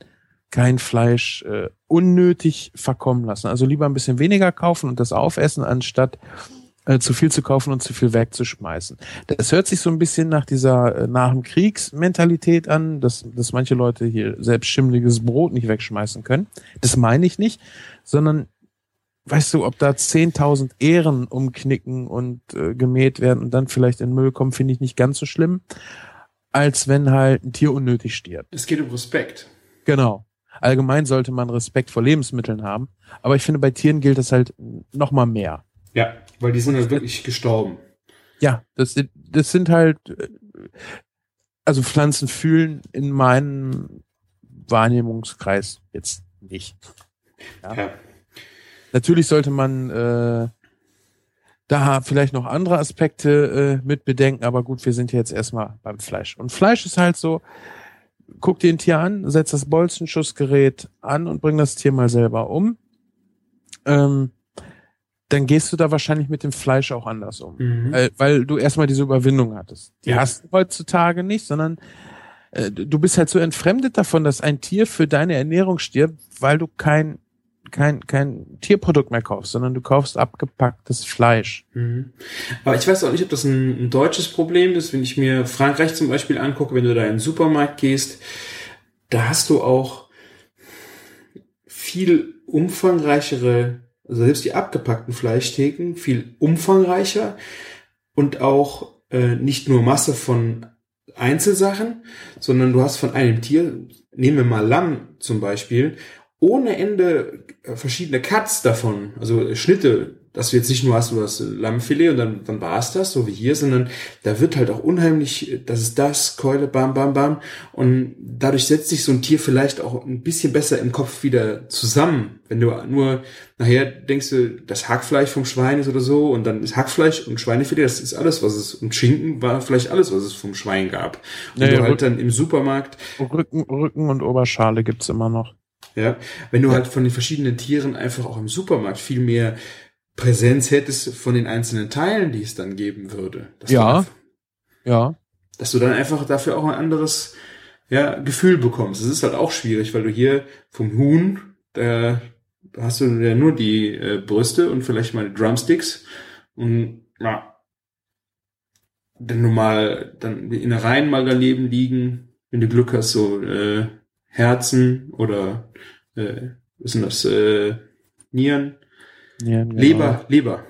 kein Fleisch äh, unnötig verkommen lassen. Also lieber ein bisschen weniger kaufen und das aufessen, anstatt äh, zu viel zu kaufen und zu viel wegzuschmeißen. Das hört sich so ein bisschen nach dieser äh, nach dem Kriegsmentalität an, dass, dass manche Leute hier selbst schimmliges Brot nicht wegschmeißen können. Das meine ich nicht, sondern weißt du, ob da 10.000 Ehren umknicken und äh, gemäht werden und dann vielleicht in Müll kommen, finde ich nicht ganz so schlimm, als wenn halt ein Tier unnötig stirbt. Es geht um Respekt. Genau. Allgemein sollte man Respekt vor Lebensmitteln haben, aber ich finde, bei Tieren gilt das halt noch mal mehr. Ja, weil die sind halt wirklich gestorben. Ja, das, das sind halt, also Pflanzen fühlen in meinem Wahrnehmungskreis jetzt nicht. Ja. ja. Natürlich sollte man äh, da vielleicht noch andere Aspekte äh, mit bedenken, aber gut, wir sind jetzt erstmal beim Fleisch. Und Fleisch ist halt so, guck dir ein Tier an, setz das Bolzenschussgerät an und bring das Tier mal selber um. Ähm, dann gehst du da wahrscheinlich mit dem Fleisch auch anders um. Mhm. Weil, weil du erstmal diese Überwindung hattest. Die ja. hast du heutzutage nicht, sondern äh, du bist halt so entfremdet davon, dass ein Tier für deine Ernährung stirbt, weil du kein kein, kein Tierprodukt mehr kaufst, sondern du kaufst abgepacktes Fleisch. Mhm. Aber ich weiß auch nicht, ob das ein, ein, deutsches Problem ist. Wenn ich mir Frankreich zum Beispiel angucke, wenn du da in den Supermarkt gehst, da hast du auch viel umfangreichere, also selbst die abgepackten Fleischtheken, viel umfangreicher und auch äh, nicht nur Masse von Einzelsachen, sondern du hast von einem Tier, nehmen wir mal Lamm zum Beispiel, ohne Ende äh, verschiedene Cuts davon, also Schnitte, dass du jetzt nicht nur hast, du hast Lammfilet und dann, dann war es das, so wie hier, sondern da wird halt auch unheimlich, das ist das, Keule, bam, bam, bam. Und dadurch setzt sich so ein Tier vielleicht auch ein bisschen besser im Kopf wieder zusammen. Wenn du nur nachher denkst du, das Hackfleisch vom Schwein ist oder so und dann ist Hackfleisch und Schweinefilet, das ist alles, was es, und Schinken war vielleicht alles, was es vom Schwein gab. Und naja, du halt dann im Supermarkt. Rücken, Rücken und Oberschale gibt's immer noch. Ja, wenn du ja. halt von den verschiedenen Tieren einfach auch im Supermarkt viel mehr Präsenz hättest von den einzelnen Teilen, die es dann geben würde. ja. Einfach, ja. Dass du dann einfach dafür auch ein anderes ja, Gefühl bekommst. Das ist halt auch schwierig, weil du hier vom Huhn, da hast du ja nur die äh, Brüste und vielleicht mal Drumsticks und ja, wenn du mal dann die Innereien mal daneben liegen, wenn du Glück hast, so äh, Herzen oder äh, was sind das, äh, Nieren, Nieren genau. Leber, Leber.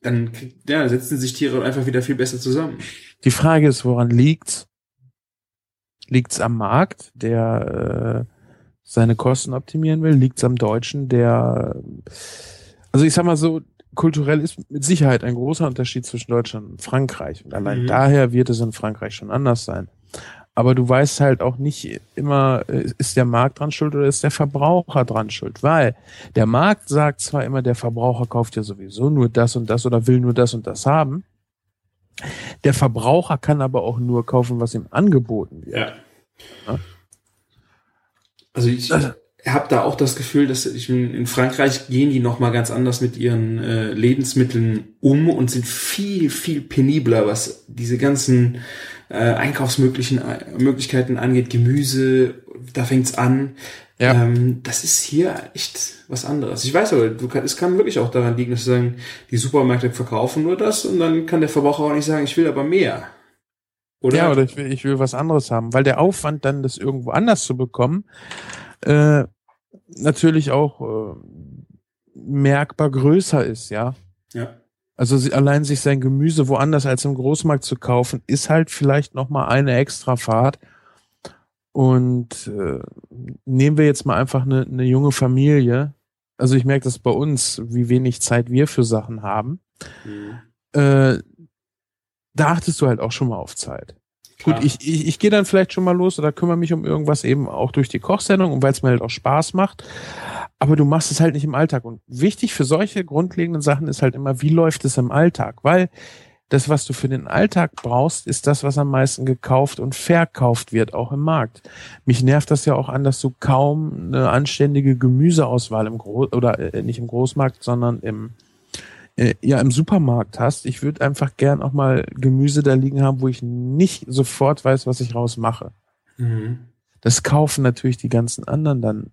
Dann ja, setzen sich Tiere einfach wieder viel besser zusammen. Die Frage ist, woran liegt's? Liegt's am Markt, der äh, seine Kosten optimieren will? Liegt's am Deutschen, der also ich sag mal so, kulturell ist mit Sicherheit ein großer Unterschied zwischen Deutschland und Frankreich. Und allein mhm. daher wird es in Frankreich schon anders sein. Aber du weißt halt auch nicht immer, äh, ist der Markt dran schuld oder ist der Verbraucher dran schuld? Weil der Markt sagt zwar immer, der Verbraucher kauft ja sowieso nur das und das oder will nur das und das haben. Der Verbraucher kann aber auch nur kaufen, was ihm angeboten wird. Ja. ja? Also ich also, habe da auch das Gefühl, dass ich in Frankreich gehen die noch mal ganz anders mit ihren äh, Lebensmitteln um und sind viel viel penibler, was diese ganzen äh, Einkaufsmöglichkeiten angeht, Gemüse, da fängt's an. Ja. Ähm, das ist hier echt was anderes. Ich weiß aber, du kann, es kann wirklich auch daran liegen, dass sie sagen, die Supermärkte verkaufen nur das und dann kann der Verbraucher auch nicht sagen, ich will aber mehr. Oder? Ja, oder ich will, ich will was anderes haben, weil der Aufwand dann, das irgendwo anders zu bekommen, äh, natürlich auch äh, merkbar größer ist, ja. Ja. Also allein sich sein Gemüse woanders als im Großmarkt zu kaufen, ist halt vielleicht noch mal eine extra Fahrt. Und äh, nehmen wir jetzt mal einfach eine, eine junge Familie. Also ich merke das bei uns, wie wenig Zeit wir für Sachen haben. Mhm. Äh, da achtest du halt auch schon mal auf Zeit. Gut, ich, ich, ich gehe dann vielleicht schon mal los oder kümmere mich um irgendwas eben auch durch die Kochsendung und weil es mir halt auch Spaß macht aber du machst es halt nicht im Alltag. Und wichtig für solche grundlegenden Sachen ist halt immer, wie läuft es im Alltag? Weil das, was du für den Alltag brauchst, ist das, was am meisten gekauft und verkauft wird, auch im Markt. Mich nervt das ja auch an, dass du kaum eine anständige Gemüseauswahl im Groß oder äh, nicht im Großmarkt, sondern im äh, ja im Supermarkt hast. Ich würde einfach gern auch mal Gemüse da liegen haben, wo ich nicht sofort weiß, was ich rausmache. Mhm. Das kaufen natürlich die ganzen anderen dann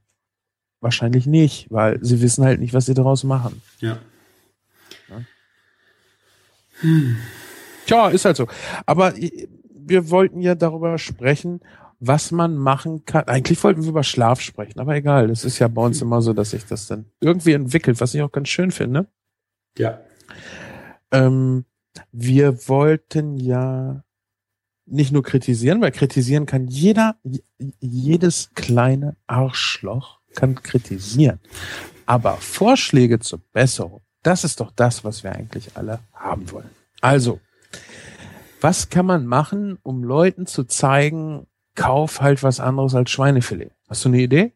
Wahrscheinlich nicht, weil sie wissen halt nicht, was sie daraus machen. Ja. ja. Hm. Tja, ist halt so. Aber wir wollten ja darüber sprechen, was man machen kann. Eigentlich wollten wir über Schlaf sprechen, aber egal. Das ist ja bei uns *laughs* immer so, dass sich das dann irgendwie entwickelt, was ich auch ganz schön finde. Ja. Ähm, wir wollten ja nicht nur kritisieren, weil kritisieren kann jeder, jedes kleine Arschloch kann kritisieren. Aber Vorschläge zur Besserung, das ist doch das, was wir eigentlich alle haben wollen. Also, Was kann man machen, um Leuten zu zeigen, kauf halt was anderes als Schweinefilet? Hast du eine Idee?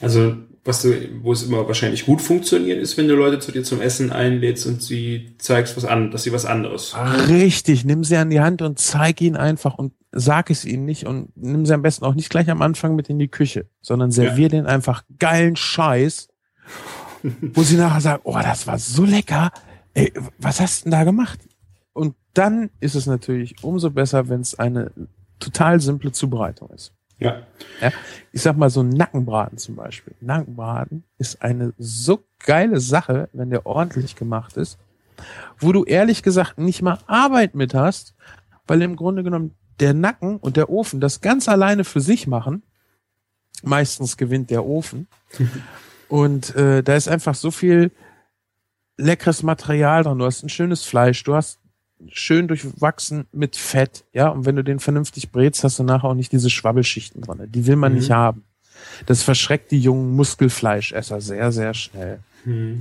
Also, was du, wo es immer wahrscheinlich gut funktioniert, ist, wenn du Leute zu dir zum Essen einlädst und sie zeigst was an, dass sie was anderes. Richtig, nimm sie an die Hand und zeig ihnen einfach und sag es ihnen nicht und nimm sie am besten auch nicht gleich am Anfang mit in die Küche, sondern servier ja. denen einfach geilen Scheiß, wo sie nachher sagen, oh, das war so lecker. Ey, was hast du denn da gemacht? Und dann ist es natürlich umso besser, wenn es eine total simple Zubereitung ist. Ja. ja. Ich sag mal so Nackenbraten zum Beispiel. Nackenbraten ist eine so geile Sache, wenn der ordentlich gemacht ist, wo du ehrlich gesagt nicht mal Arbeit mit hast, weil im Grunde genommen der Nacken und der Ofen das ganz alleine für sich machen. Meistens gewinnt der Ofen. *laughs* und äh, da ist einfach so viel leckeres Material dran. Du hast ein schönes Fleisch, du hast schön durchwachsen mit Fett, ja. Und wenn du den vernünftig brätst, hast du nachher auch nicht diese Schwabbelschichten drin. Die will man mhm. nicht haben. Das verschreckt die jungen Muskelfleischesser sehr, sehr schnell. Mhm.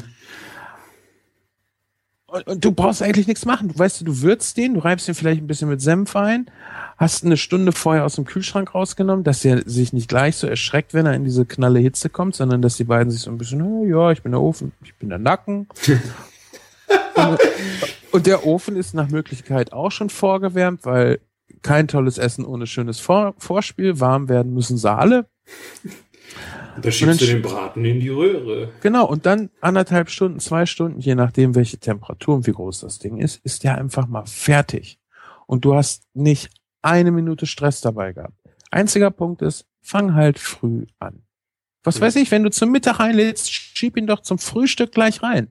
Und, und, du brauchst eigentlich nichts machen. Du weißt, du würzt den, du reibst den vielleicht ein bisschen mit Senf ein, hast eine Stunde vorher aus dem Kühlschrank rausgenommen, dass er sich nicht gleich so erschreckt, wenn er in diese knalle Hitze kommt, sondern dass die beiden sich so ein bisschen, oh, ja, ich bin der Ofen, ich bin der Nacken. *laughs* und, und der Ofen ist nach Möglichkeit auch schon vorgewärmt, weil kein tolles Essen ohne schönes Vor Vorspiel. Warm werden müssen sie alle. Und da schiebst du den Braten in die Röhre. Genau, und dann anderthalb Stunden, zwei Stunden, je nachdem, welche Temperatur und wie groß das Ding ist, ist der einfach mal fertig. Und du hast nicht eine Minute Stress dabei gehabt. Einziger Punkt ist, fang halt früh an. Was mhm. weiß ich, wenn du zum Mittag einlädst, schieb ihn doch zum Frühstück gleich rein.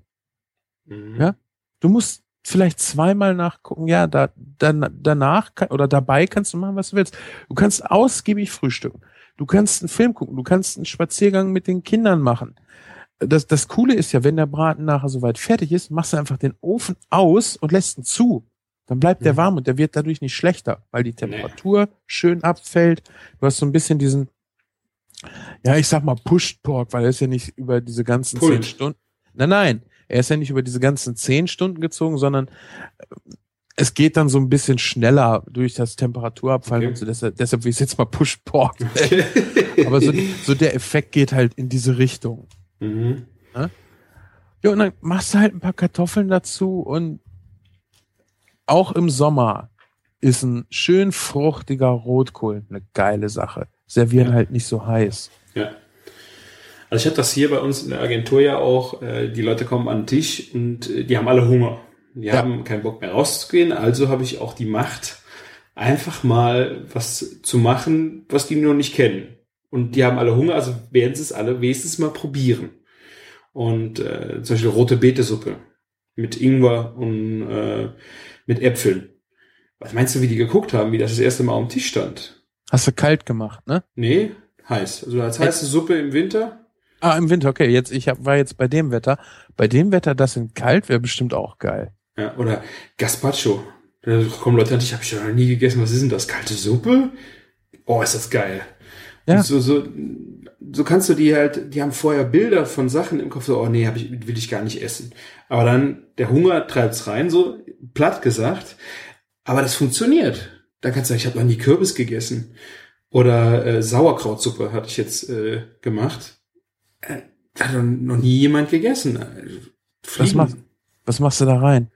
Mhm. Ja? Du musst vielleicht zweimal nachgucken, ja, da, dann, danach oder dabei kannst du machen, was du willst. Du kannst ausgiebig frühstücken. Du kannst einen Film gucken, du kannst einen Spaziergang mit den Kindern machen. Das, das Coole ist ja, wenn der Braten nachher soweit fertig ist, machst du einfach den Ofen aus und lässt ihn zu. Dann bleibt der mhm. warm und der wird dadurch nicht schlechter, weil die Temperatur nee. schön abfällt. Du hast so ein bisschen diesen, ja, ich sag mal Pushed Pork, weil er ist ja nicht über diese ganzen zehn Stunden. Nein, nein, er ist ja nicht über diese ganzen zehn Stunden gezogen, sondern äh, es geht dann so ein bisschen schneller durch das Temperaturabfallen okay. und so. Deshalb, deshalb will ich jetzt mal Push Pork. Okay. *laughs* Aber so, so der Effekt geht halt in diese Richtung. Mhm. Ne? Ja, und dann machst du halt ein paar Kartoffeln dazu und auch im Sommer ist ein schön fruchtiger Rotkohl eine geile Sache. Servieren ja. halt nicht so heiß. Ja. Also ich habe das hier bei uns in der Agentur ja auch, äh, die Leute kommen an den Tisch und äh, die haben alle Hunger. Die ja. haben keinen Bock mehr rauszugehen, also habe ich auch die Macht, einfach mal was zu machen, was die noch nicht kennen. Und die haben alle Hunger, also werden sie es alle wenigstens mal probieren. Und äh, zum Beispiel rote Betesuppe mit Ingwer und äh, mit Äpfeln. Was meinst du, wie die geguckt haben, wie das das erste Mal am Tisch stand? Hast du kalt gemacht, ne? Nee, heiß. Also als heiße Suppe im Winter Ah, im Winter, okay. Jetzt, ich hab, war jetzt bei dem Wetter. Bei dem Wetter, das in kalt wäre bestimmt auch geil. Ja, oder Gazpacho. Da kommen Leute an dich, habe ich noch nie gegessen. Was ist denn das? Kalte Suppe? Oh, ist das geil. Ja. So, so, so kannst du die halt, die haben vorher Bilder von Sachen im Kopf, so, oh nee, hab ich, will ich gar nicht essen. Aber dann, der Hunger treibt's rein, so platt gesagt. Aber das funktioniert. Dann kannst du sagen, ich habe noch nie Kürbis gegessen. Oder äh, Sauerkrautsuppe hatte ich jetzt äh, gemacht äh, hat noch nie jemand gegessen. Was, mach, was machst du da rein?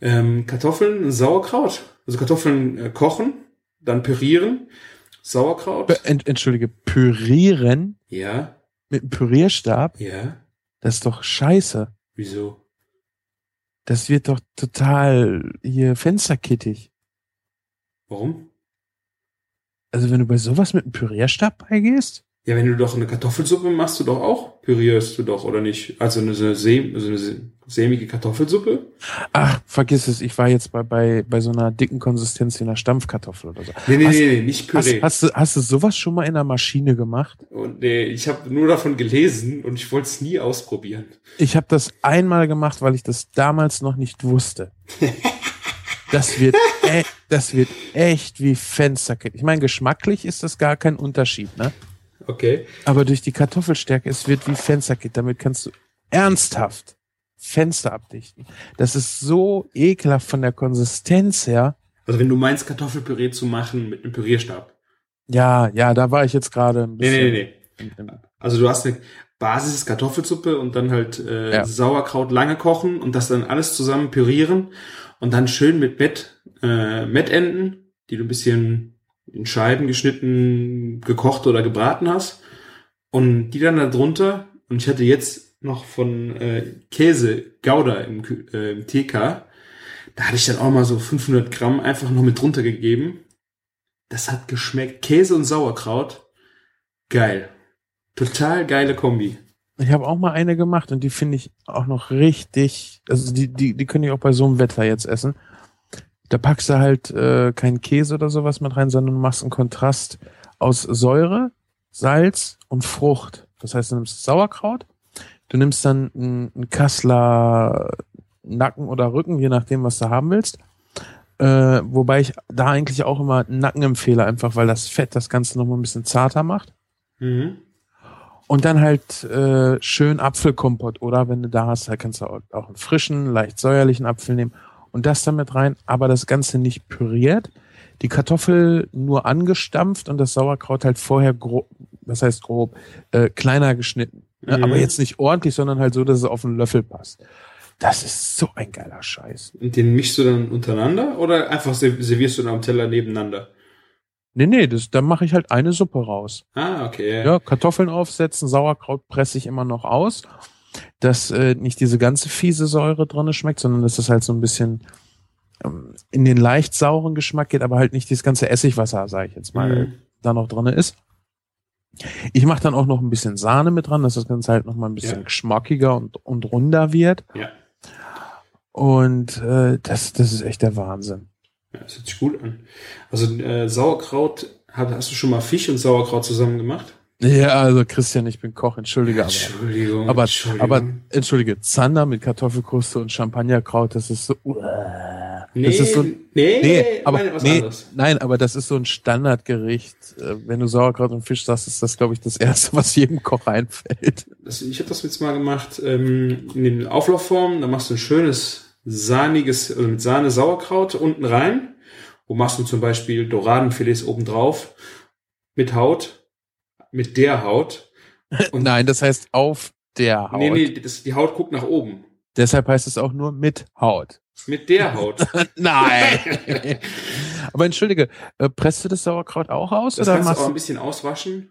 Ähm, Kartoffeln, Sauerkraut. Also Kartoffeln äh, kochen, dann pürieren, Sauerkraut. Ent, entschuldige, pürieren? Ja. Mit einem Pürierstab? Ja. Das ist doch scheiße. Wieso? Das wird doch total hier fensterkittig. Warum? Also wenn du bei sowas mit einem Pürierstab beigehst? Ja, wenn du doch eine Kartoffelsuppe machst, du doch auch, pürierst du doch, oder nicht? Also eine, eine, säm, also eine sämige Kartoffelsuppe? Ach, vergiss es, ich war jetzt bei, bei, bei so einer dicken Konsistenz wie einer Stampfkartoffel oder so. Nee, nee, hast, nee, nee, nicht Püree. Hast, hast, du, hast du sowas schon mal in der Maschine gemacht? Und nee, ich habe nur davon gelesen und ich wollte es nie ausprobieren. Ich habe das einmal gemacht, weil ich das damals noch nicht wusste. *laughs* Das wird, e das wird echt wie Fensterkette. Ich meine, geschmacklich ist das gar kein Unterschied, ne? Okay. Aber durch die Kartoffelstärke, es wird wie Fensterkit. Damit kannst du ernsthaft Fenster abdichten. Das ist so ekelhaft von der Konsistenz her. Also wenn du meinst, Kartoffelpüree zu machen mit einem Pürierstab. Ja, ja, da war ich jetzt gerade ein Nee, bisschen. nee, nee. Also du hast eine Basis ist Kartoffelsuppe und dann halt äh, Ja. Sauerkraut lange kochen und das dann alles zusammen pürieren und dann schön mit Mett, äh, Mettenden, die du ein bisschen in Scheiben geschnitten, gekocht oder gebraten hast und die dann da drunter und ich hatte jetzt noch von äh, Käse Gouda im, äh, im TK, da hatte ich dann auch mal so 500 Gramm einfach noch mit drunter gegeben. Das hat geschmeckt. Käse und Sauerkraut. Geil. Total geile Kombi. Ich habe auch mal eine gemacht und die finde ich auch noch richtig, also die, die, die können ich auch bei so einem Wetter jetzt essen. Da packst du halt äh, keinen Käse oder sowas mit rein, sondern du machst einen Kontrast aus Säure, Salz und Frucht. Das heißt, du nimmst Sauerkraut, du nimmst dann einen, Kassler Nacken oder Rücken, je nachdem, was du haben willst. Äh, wobei ich da eigentlich auch immer Nacken empfehle, einfach weil das Fett das Ganze nochmal ein bisschen zarter macht. Mhm. Und dann halt äh, schön Apfelkompott, oder wenn du da hast, da kannst du auch, auch einen frischen, leicht säuerlichen Apfel nehmen und das damit rein, aber das Ganze nicht püriert. Die Kartoffel nur angestampft und das Sauerkraut halt vorher grob, was heißt grob, äh, kleiner geschnitten. Ne? Mhm. Aber jetzt nicht ordentlich, sondern halt so, dass es auf einen Löffel passt. Das ist so ein geiler Scheiß. Und den mischst du dann untereinander oder einfach ser- servierst du dann am Teller nebeneinander? Nee, nee, das, da mache ich halt eine Suppe raus. Ah, okay. Ja, Kartoffeln aufsetzen, Sauerkraut presse ich immer noch aus, dass äh, nicht diese ganze fiese Säure drinne schmeckt, sondern dass es halt so ein bisschen ähm, in den leicht sauren Geschmack geht, aber halt nicht dieses ganze Essigwasser, sage ich jetzt mal, Mhm. da noch drinne ist. Ich mache dann auch noch ein bisschen Sahne mit dran, dass das Ganze halt noch mal ein bisschen Ja. geschmackiger und, und runder wird. Ja. Und äh, das, das ist echt der Wahnsinn. ja, das hört sich gut an. Also äh, Sauerkraut, hast, hast du schon mal Fisch und Sauerkraut zusammen gemacht? Ja, also Christian, ich bin Koch, entschuldige, aber Entschuldigung. Aber, Entschuldigung. aber entschuldige, Zander mit Kartoffelkruste und Champagnerkraut, das ist so. nee, das ist so- nee, Nee, aber was nee, anderes. nein, aber das ist so ein Standardgericht. Äh, Wenn du Sauerkraut und Fisch sagst, ist das, glaube ich, das erste, *laughs* was jedem Koch einfällt. Das, ich habe das jetzt mal gemacht ähm, in den Auflaufformen. Da machst du ein schönes sahniges, also mit Sahne Sauerkraut unten rein. Wo machst du zum Beispiel Doradenfilets oben drauf mit Haut, mit der Haut. *laughs* Und- Nein, das heißt auf der Haut. Nee, nee, das, die Haut guckt nach oben. Deshalb heißt es auch nur mit Haut. Mit der Haut. *laughs* Nein. *laughs* aber entschuldige, äh, presst du das Sauerkraut auch aus Das oder kannst du auch ein bisschen auswaschen.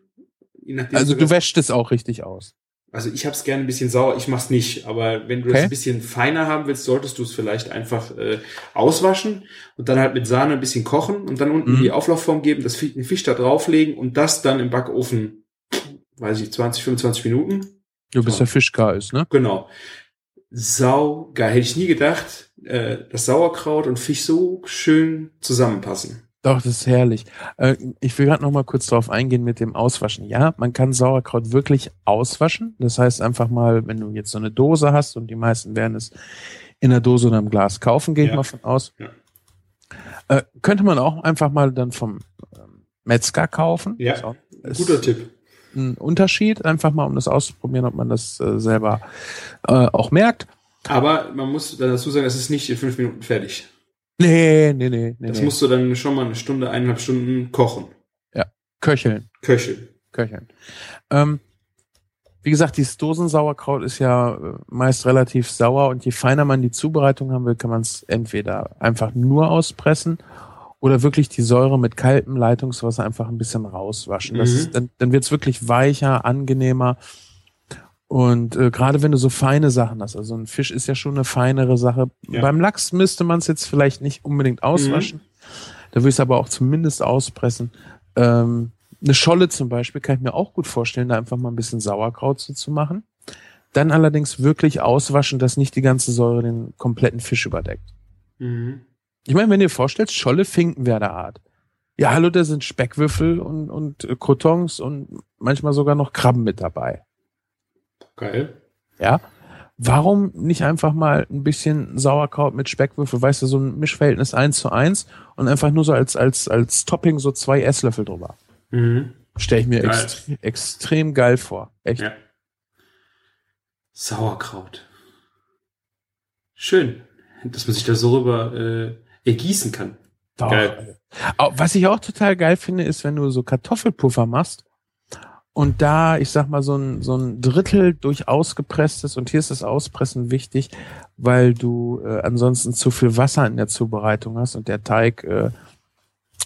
Also du wäschst es auch richtig aus. Also ich habe es gerne ein bisschen sauer, ich mach's nicht. Aber wenn du das Okay. ein bisschen feiner haben willst, solltest du es vielleicht einfach äh, auswaschen und dann halt mit Sahne ein bisschen kochen und dann unten Mhm. die Auflaufform geben, das Fisch, den Fisch da drauflegen und das dann im Backofen, weiß ich, 20, 25 Minuten. Du bist So. der Fischgar ist, ne? Genau. Sau geil. Hätte ich nie gedacht, äh, dass Sauerkraut und Fisch so schön zusammenpassen. Doch, das ist herrlich. Äh, ich will gerade noch mal kurz drauf eingehen mit dem Auswaschen. Ja, man kann Sauerkraut wirklich auswaschen. Das heißt einfach mal, wenn du jetzt so eine Dose hast und die meisten werden es in der Dose oder im Glas kaufen, gehe ich Ja. mal von aus. Ja. Äh, könnte man auch einfach mal dann vom ähm, Metzger kaufen. Ja. Ist Guter Tipp. Ein Unterschied, einfach mal, um das auszuprobieren, ob man das äh, selber äh, auch merkt. Aber man muss dazu sagen, es ist nicht in fünf Minuten fertig. Nee, nee, nee, nee. Das nee. musst du dann schon mal eine Stunde, eineinhalb Stunden kochen. köcheln. Köcheln. köcheln. Ähm, wie gesagt, dieses Dosensauerkraut ist ja äh, meist relativ sauer und je feiner man die Zubereitung haben will, kann man es entweder einfach nur auspressen oder wirklich die Säure mit kaltem Leitungswasser einfach ein bisschen rauswaschen. Mhm. ist, dann dann wird es wirklich weicher, angenehmer. Und äh, gerade wenn du so feine Sachen hast, also ein Fisch ist ja schon eine feinere Sache. Ja. Beim Lachs müsste man es jetzt vielleicht nicht unbedingt auswaschen. Da würde ich es aber auch zumindest auspressen. Ähm, eine Scholle zum Beispiel kann ich mir auch gut vorstellen, da einfach mal ein bisschen Sauerkraut so zu machen. Dann allerdings wirklich auswaschen, dass nicht die ganze Säure den kompletten Fisch überdeckt. Mhm. Ich meine, wenn du dir vorstellst, Scholle Finken wäre der Art. Ja, hallo, da sind Speckwürfel und, und Crotons und manchmal sogar noch Krabben mit dabei. Geil. Ja. Warum nicht einfach mal ein bisschen Sauerkraut mit Speckwürfel, weißt du, so ein Mischverhältnis eins zu eins und einfach nur so als, als, als Topping so zwei Esslöffel drüber. Mhm. Stelle ich mir Geil. extre extrem geil vor. Echt. Ja. Sauerkraut. Schön, dass man sich da so rüber äh, ergießen kann. Doch. Geil. Was ich auch total geil finde, ist, wenn du so Kartoffelpuffer machst und da, ich sag mal, so ein, so ein Drittel durch ausgepresstes und hier ist das Auspressen wichtig, weil du äh, ansonsten zu viel Wasser in der Zubereitung hast und der Teig äh,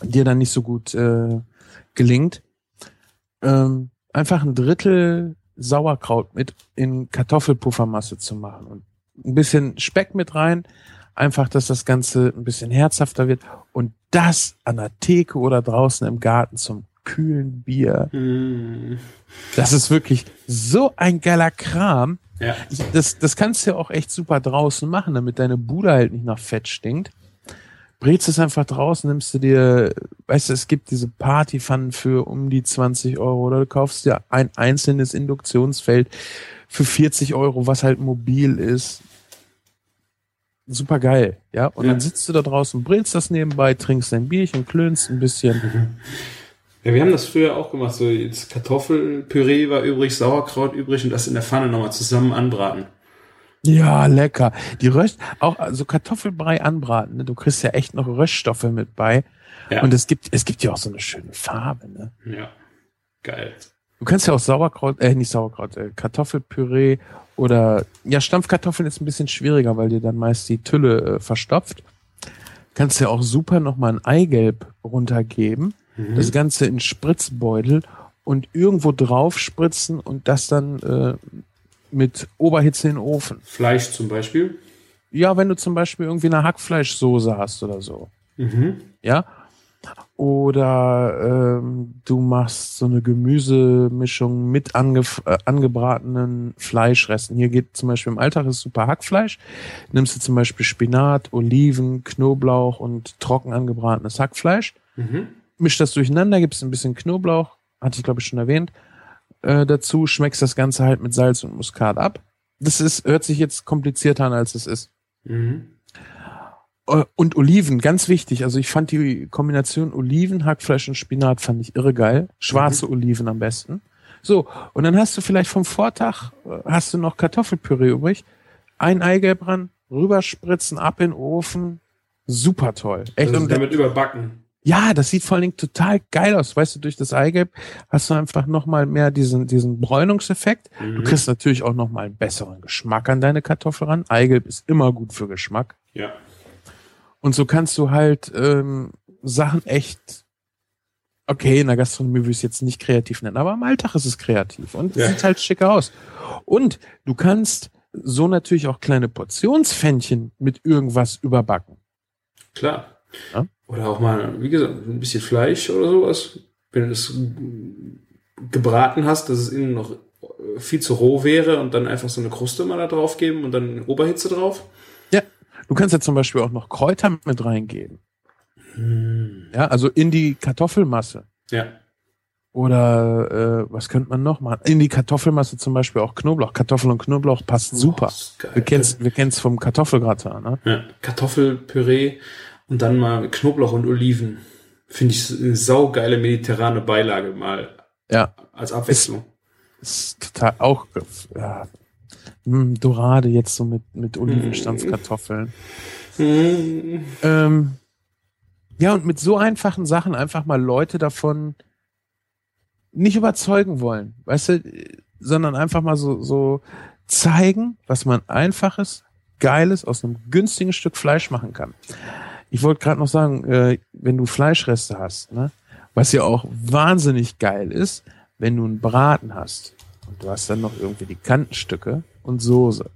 dir dann nicht so gut äh, gelingt. Ähm, einfach ein Drittel Sauerkraut mit in Kartoffelpuffermasse zu machen und ein bisschen Speck mit rein, einfach, dass das Ganze ein bisschen herzhafter wird und das an der Theke oder draußen im Garten zum kühlen Bier. Mm, Das ist wirklich so ein geiler Kram. ja. Das, das kannst du ja auch echt super draußen machen, damit deine Bude halt nicht nach Fett stinkt. Brätst es einfach draußen, nimmst du dir, weißt du, es gibt diese Partypfannen für um die 20 Euro oder du kaufst dir ein einzelnes Induktionsfeld für 40 Euro, was halt mobil ist. Super geil, ja. Und Ja. dann sitzt du da draußen, brätst das nebenbei, trinkst dein Bierchen, klönst ein bisschen. *laughs* Ja, wir haben das früher auch gemacht. So jetzt Kartoffelpüree war übrig, Sauerkraut übrig und das in der Pfanne nochmal zusammen anbraten. Ja, lecker. Die Röst, auch also Kartoffelbrei anbraten, ne? du kriegst ja echt noch Röststoffe mit bei. Ja. Und es gibt, es gibt ja auch so eine schöne Farbe, ne? ja. Geil. Du kannst ja auch Sauerkraut, äh, nicht Sauerkraut, äh, Kartoffelpüree oder, ja, Stampfkartoffeln ist ein bisschen schwieriger, weil dir dann meist die Tülle äh, verstopft. Kannst ja auch super nochmal ein Eigelb runtergeben, Mhm. das Ganze in Spritzbeutel und irgendwo drauf spritzen und das dann äh, mit Oberhitze in den Ofen. Fleisch zum Beispiel. Ja, wenn du zum Beispiel irgendwie eine Hackfleischsoße hast oder so. Mhm. Ja. Oder ähm, du machst so eine Gemüsemischung mit angef äh, angebratenen Fleischresten. Hier geht zum Beispiel im Alltag ist super Hackfleisch. Nimmst du zum Beispiel Spinat, Oliven, Knoblauch und trocken angebratenes Hackfleisch. Mhm. Misch das durcheinander, gibst ein bisschen Knoblauch, hatte ich glaube ich schon erwähnt, äh, dazu, schmeckst das Ganze halt mit Salz und Muskat ab. Das ist, hört sich jetzt komplizierter an, als es ist. Mhm. Äh, Und Oliven, ganz wichtig. Also ich fand die Kombination Oliven, Hackfleisch und Spinat fand ich irre geil. Schwarze Oliven am besten. So, und dann hast du vielleicht vom Vortag, äh, hast du noch Kartoffelpüree übrig. Ein Eigelb ran, rüberspritzen, ab in den Ofen. Super toll. Echt. Also Und damit überbacken. Ja, das sieht vor allen Dingen total geil aus. Weißt du, durch das Eigelb hast du einfach nochmal mehr diesen, diesen Bräunungseffekt. Du Mhm. kriegst natürlich auch nochmal einen besseren Geschmack an deine Kartoffel ran. Eigelb ist immer gut für Geschmack. Ja. Und so kannst du halt ähm, Sachen echt, okay, in der Gastronomie würde ich es jetzt nicht kreativ nennen, aber im Alltag ist es kreativ und Ja. sieht halt schicker aus. Und du kannst so natürlich auch kleine Portionsfännchen mit irgendwas überbacken. Klar. Ja. Oder auch mal, wie gesagt, ein bisschen Fleisch oder sowas. Wenn du das gebraten hast, dass es innen noch viel zu roh wäre und dann einfach so eine Kruste mal da drauf geben und dann Oberhitze drauf. Du kannst ja zum Beispiel auch noch Kräuter mit reingeben. Ja, also in die Kartoffelmasse. Ja. Oder äh, was könnte man noch machen? In die Kartoffelmasse zum Beispiel auch Knoblauch. Kartoffel und Knoblauch passt super. Oh, ist geil. Wir kennen's, wir kennen's vom Kartoffelgratin, ne? Ja. Kartoffelpüree und dann mal Knoblauch und Oliven. Finde ich eine saugeile mediterrane Beilage mal Ja, als Abwechslung. ist total auch ja, hm, Dorade jetzt so mit mit Olivenstampfkartoffeln. Mhm. Ähm, ja, und mit so einfachen Sachen einfach mal Leute davon nicht überzeugen wollen, weißt du, sondern einfach mal so, so zeigen, was man einfaches, geiles aus einem günstigen Stück Fleisch machen kann. Ich wollte gerade noch sagen, äh, wenn du Fleischreste hast, ne, was ja auch wahnsinnig geil ist, wenn du einen Braten hast und du hast dann noch irgendwie die Kantenstücke und Soße.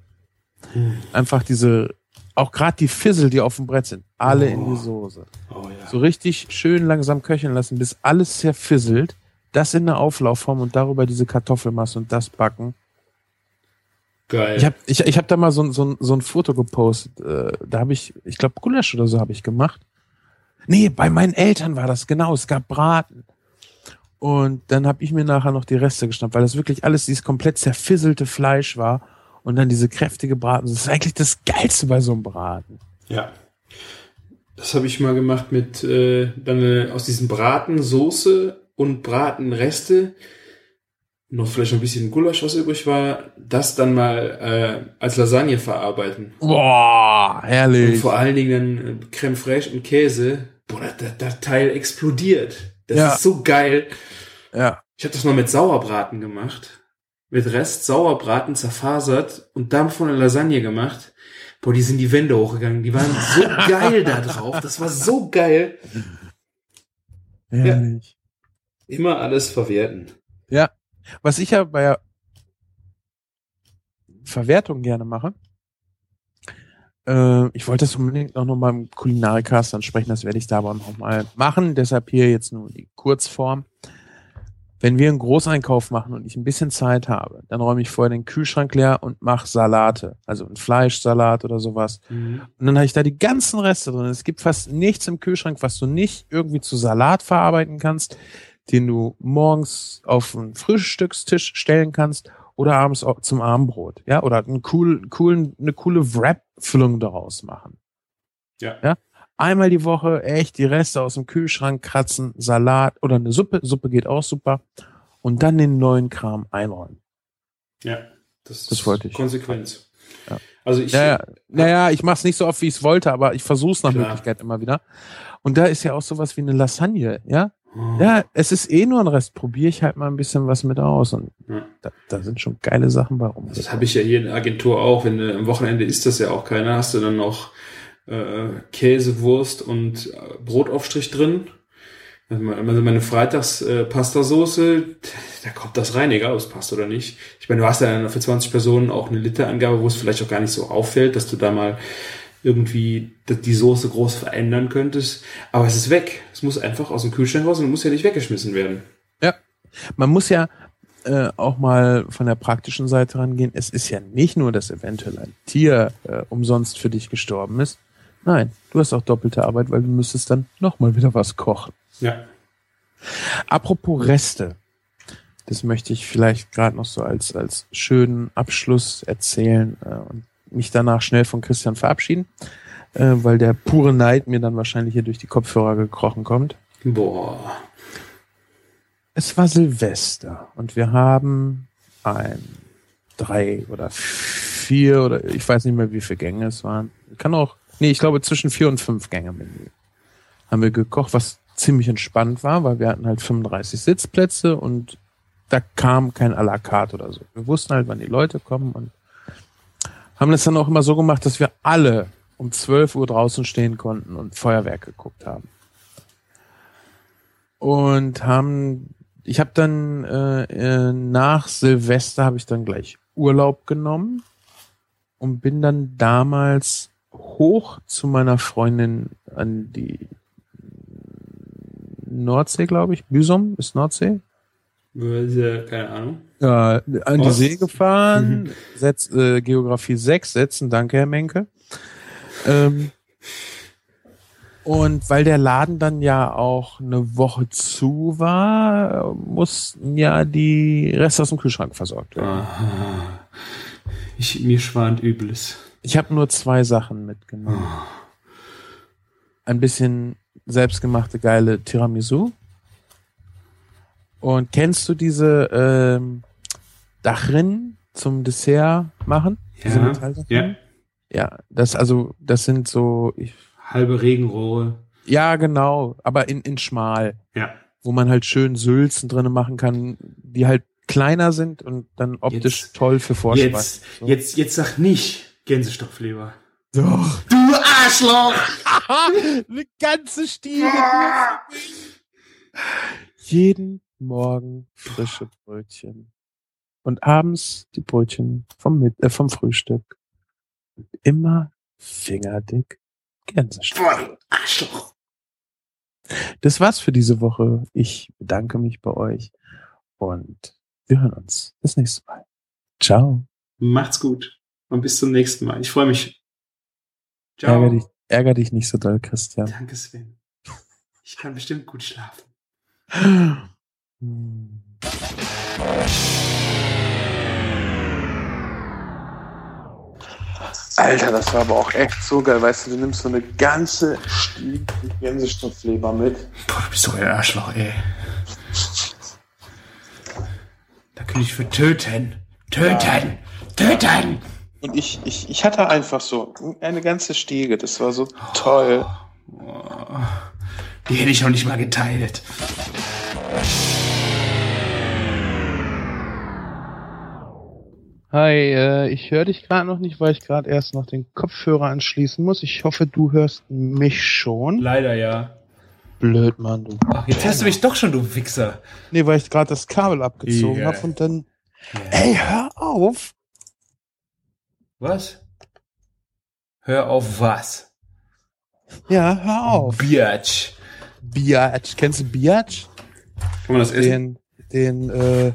Einfach diese, auch gerade die Fissel, die auf dem Brett sind, alle in die Soße. Oh ja. So richtig schön langsam köcheln lassen, bis alles zerfisselt. Das in der Auflaufform und darüber diese Kartoffelmasse und das backen. Geil. Ich habe ich, ich hab da mal so, ein- so, ein- so ein Foto gepostet. Äh, da habe ich, ich glaube, Gulasch oder so habe ich gemacht. Nee, bei meinen Eltern war das genau. Es gab Braten. Und dann habe ich mir nachher noch die Reste geschnappt, weil das wirklich alles dieses komplett zerfisselte Fleisch war. Und dann diese kräftige Braten. Das ist eigentlich das Geilste bei so einem Braten. Ja. Das habe ich mal gemacht mit äh, dann äh, aus diesem Braten Soße und Bratenreste noch vielleicht noch ein bisschen Gulasch, was übrig war, das dann mal äh, als Lasagne verarbeiten. Boah, Und herrlich. vor allen Dingen dann äh, Creme fraiche und Käse. Boah, das, das, das Teil explodiert. Das Ja. ist so geil. Ja. Ich habe das mal mit Sauerbraten gemacht. Mit Rest Sauerbraten zerfasert und dann von der Lasagne gemacht. Boah, die sind die Wände hochgegangen. Die waren so *laughs* geil da drauf. Das war so geil. Herrlich. Immer alles verwerten. Was ich ja bei der Verwertung gerne mache, äh, ich wollte das unbedingt auch noch mal im Kulinarikast ansprechen, das werde ich da aber noch mal machen. Deshalb hier jetzt nur die Kurzform. Wenn wir einen Großeinkauf machen und ich ein bisschen Zeit habe, dann räume ich vorher den Kühlschrank leer und mache Salate, also einen Fleischsalat oder sowas. Und dann habe ich da die ganzen Reste drin. Es gibt fast nichts im Kühlschrank, was du nicht irgendwie zu Salat verarbeiten kannst, den du morgens auf einen Frühstückstisch stellen kannst oder abends zum Abendbrot, ja, oder einen coolen, coolen, eine coole Wrap-Füllung daraus machen. Ja. Ja. Einmal die Woche echt die Reste aus dem Kühlschrank kratzen, Salat oder eine Suppe, Suppe geht auch super und dann den neuen Kram einräumen. Ja, das, Das wollte ich. Konsequenz. Ja. Also ich, Naja, naja, ich mache es nicht so oft, wie ich es wollte, aber ich versuche es nach Klar. Möglichkeit immer wieder. Und da ist ja auch sowas wie eine Lasagne, ja? Oh. Ja, es ist eh nur ein Rest. Probiere ich halt mal ein bisschen was mit aus. Und Ja. da, da sind schon geile Sachen bei rum. Das habe ich ja hier in der Agentur auch. Wenn du am Wochenende isst das ja auch keiner, hast du dann noch äh, Käse, Wurst und äh, Brotaufstrich drin. Also meine meine Freitags äh, *laughs* da kommt das rein, egal ob es passt oder nicht. Ich meine, du hast ja dann für 20 Personen auch eine Literangabe, wo es vielleicht auch gar nicht so auffällt, dass du da mal irgendwie die Soße groß verändern könntest. Aber es ist weg. Es muss einfach aus dem Kühlschrank raus und muss ja nicht weggeschmissen werden. Man muss ja äh, auch mal von der praktischen Seite rangehen. Es ist ja nicht nur, dass eventuell ein Tier äh, umsonst für dich gestorben ist. Nein, du hast auch doppelte Arbeit, weil du müsstest dann nochmal wieder was kochen. Ja. Apropos Reste. Das möchte ich vielleicht gerade noch so als, als schönen Abschluss erzählen äh, und mich danach schnell von Christian verabschieden, äh, weil der pure Neid mir dann wahrscheinlich hier durch die Kopfhörer gekrochen kommt. Boah. Es war Silvester und wir haben ein drei oder vier oder ich weiß nicht mehr, wie viele Gänge es waren. Kann auch, nee, ich glaube zwischen vier und fünf Gänge Menü. Haben wir gekocht, was ziemlich entspannt war, weil wir hatten halt 35 Sitzplätze und da kam kein à la carte oder so. Wir wussten halt, wann die Leute kommen und haben das dann auch immer so gemacht, dass wir alle um 12 Uhr draußen stehen konnten und Feuerwerk geguckt haben. Und haben, ich habe dann äh, äh, nach Silvester habe ich dann gleich Urlaub genommen und bin dann damals hoch zu meiner Freundin an die Nordsee, glaube ich. Büsum ist Nordsee. Keine Ahnung. Ja, an die Ost. See gefahren, Setz, äh, Geografie 6 setzen, danke Herr Menke. Ähm, und weil der Laden dann ja auch eine Woche zu war, mussten ja die Reste aus dem Kühlschrank versorgt werden. Aha. Ich, mir schwant Übles. Ich habe nur zwei Sachen mitgenommen. Ein bisschen selbstgemachte geile Tiramisu. Und kennst du diese ähm, Dachrinnen zum Dessert machen? Ja, ja. Ja, das also, das sind so, ich, Halbe Regenrohre. ja genau, aber in, in schmal, Ja. wo man halt schön Sülzen drinne machen kann, die halt kleiner sind und dann optisch Jetzt- toll für Vorspeisen. Jetzt, So. jetzt, jetzt sag nicht Gänsestopfleber. Doch. Du Arschloch! Eine ganze Stiege. Jeden Morgen frische Brötchen. Und abends die Brötchen vom, Mit äh, vom Frühstück. Und immer fingerdick. Boah, du Arschloch! Das war's für diese Woche. Ich bedanke mich bei euch und wir hören uns das nächste Mal. Ciao. Macht's gut. Und bis zum nächsten Mal. Ich freue mich. Ciao. Ärger dich, ärger dich nicht so doll, Christian. Danke, Sven. Ich kann bestimmt gut schlafen. *laughs* Hm. Alter, das war aber auch echt so geil. Weißt du, du nimmst so eine ganze Stiege Gänsestoffleber mit. Boah, du bist so ein Arschloch, ey. Da bin ich für töten. Töten. Töten. Und ich, ich, ich hatte einfach so eine ganze Stiege. Das war so toll. Oh, die hätte ich noch nicht mal geteilt. Hi, äh, ich höre dich gerade noch nicht, weil ich gerade erst noch den Kopfhörer anschließen muss. Ich hoffe, du hörst mich schon. Leider ja. Blöd, Mann, du. Ach, jetzt hörst du mich doch schon, du Wichser. Nee, weil ich gerade das Kabel abgezogen Ja. hab und dann. Ja. Ey, hör auf! Was? Hör auf was? Ja, hör auf. Biatch. Biatch. Kennst du Biatch? Kann man das Den, den, äh,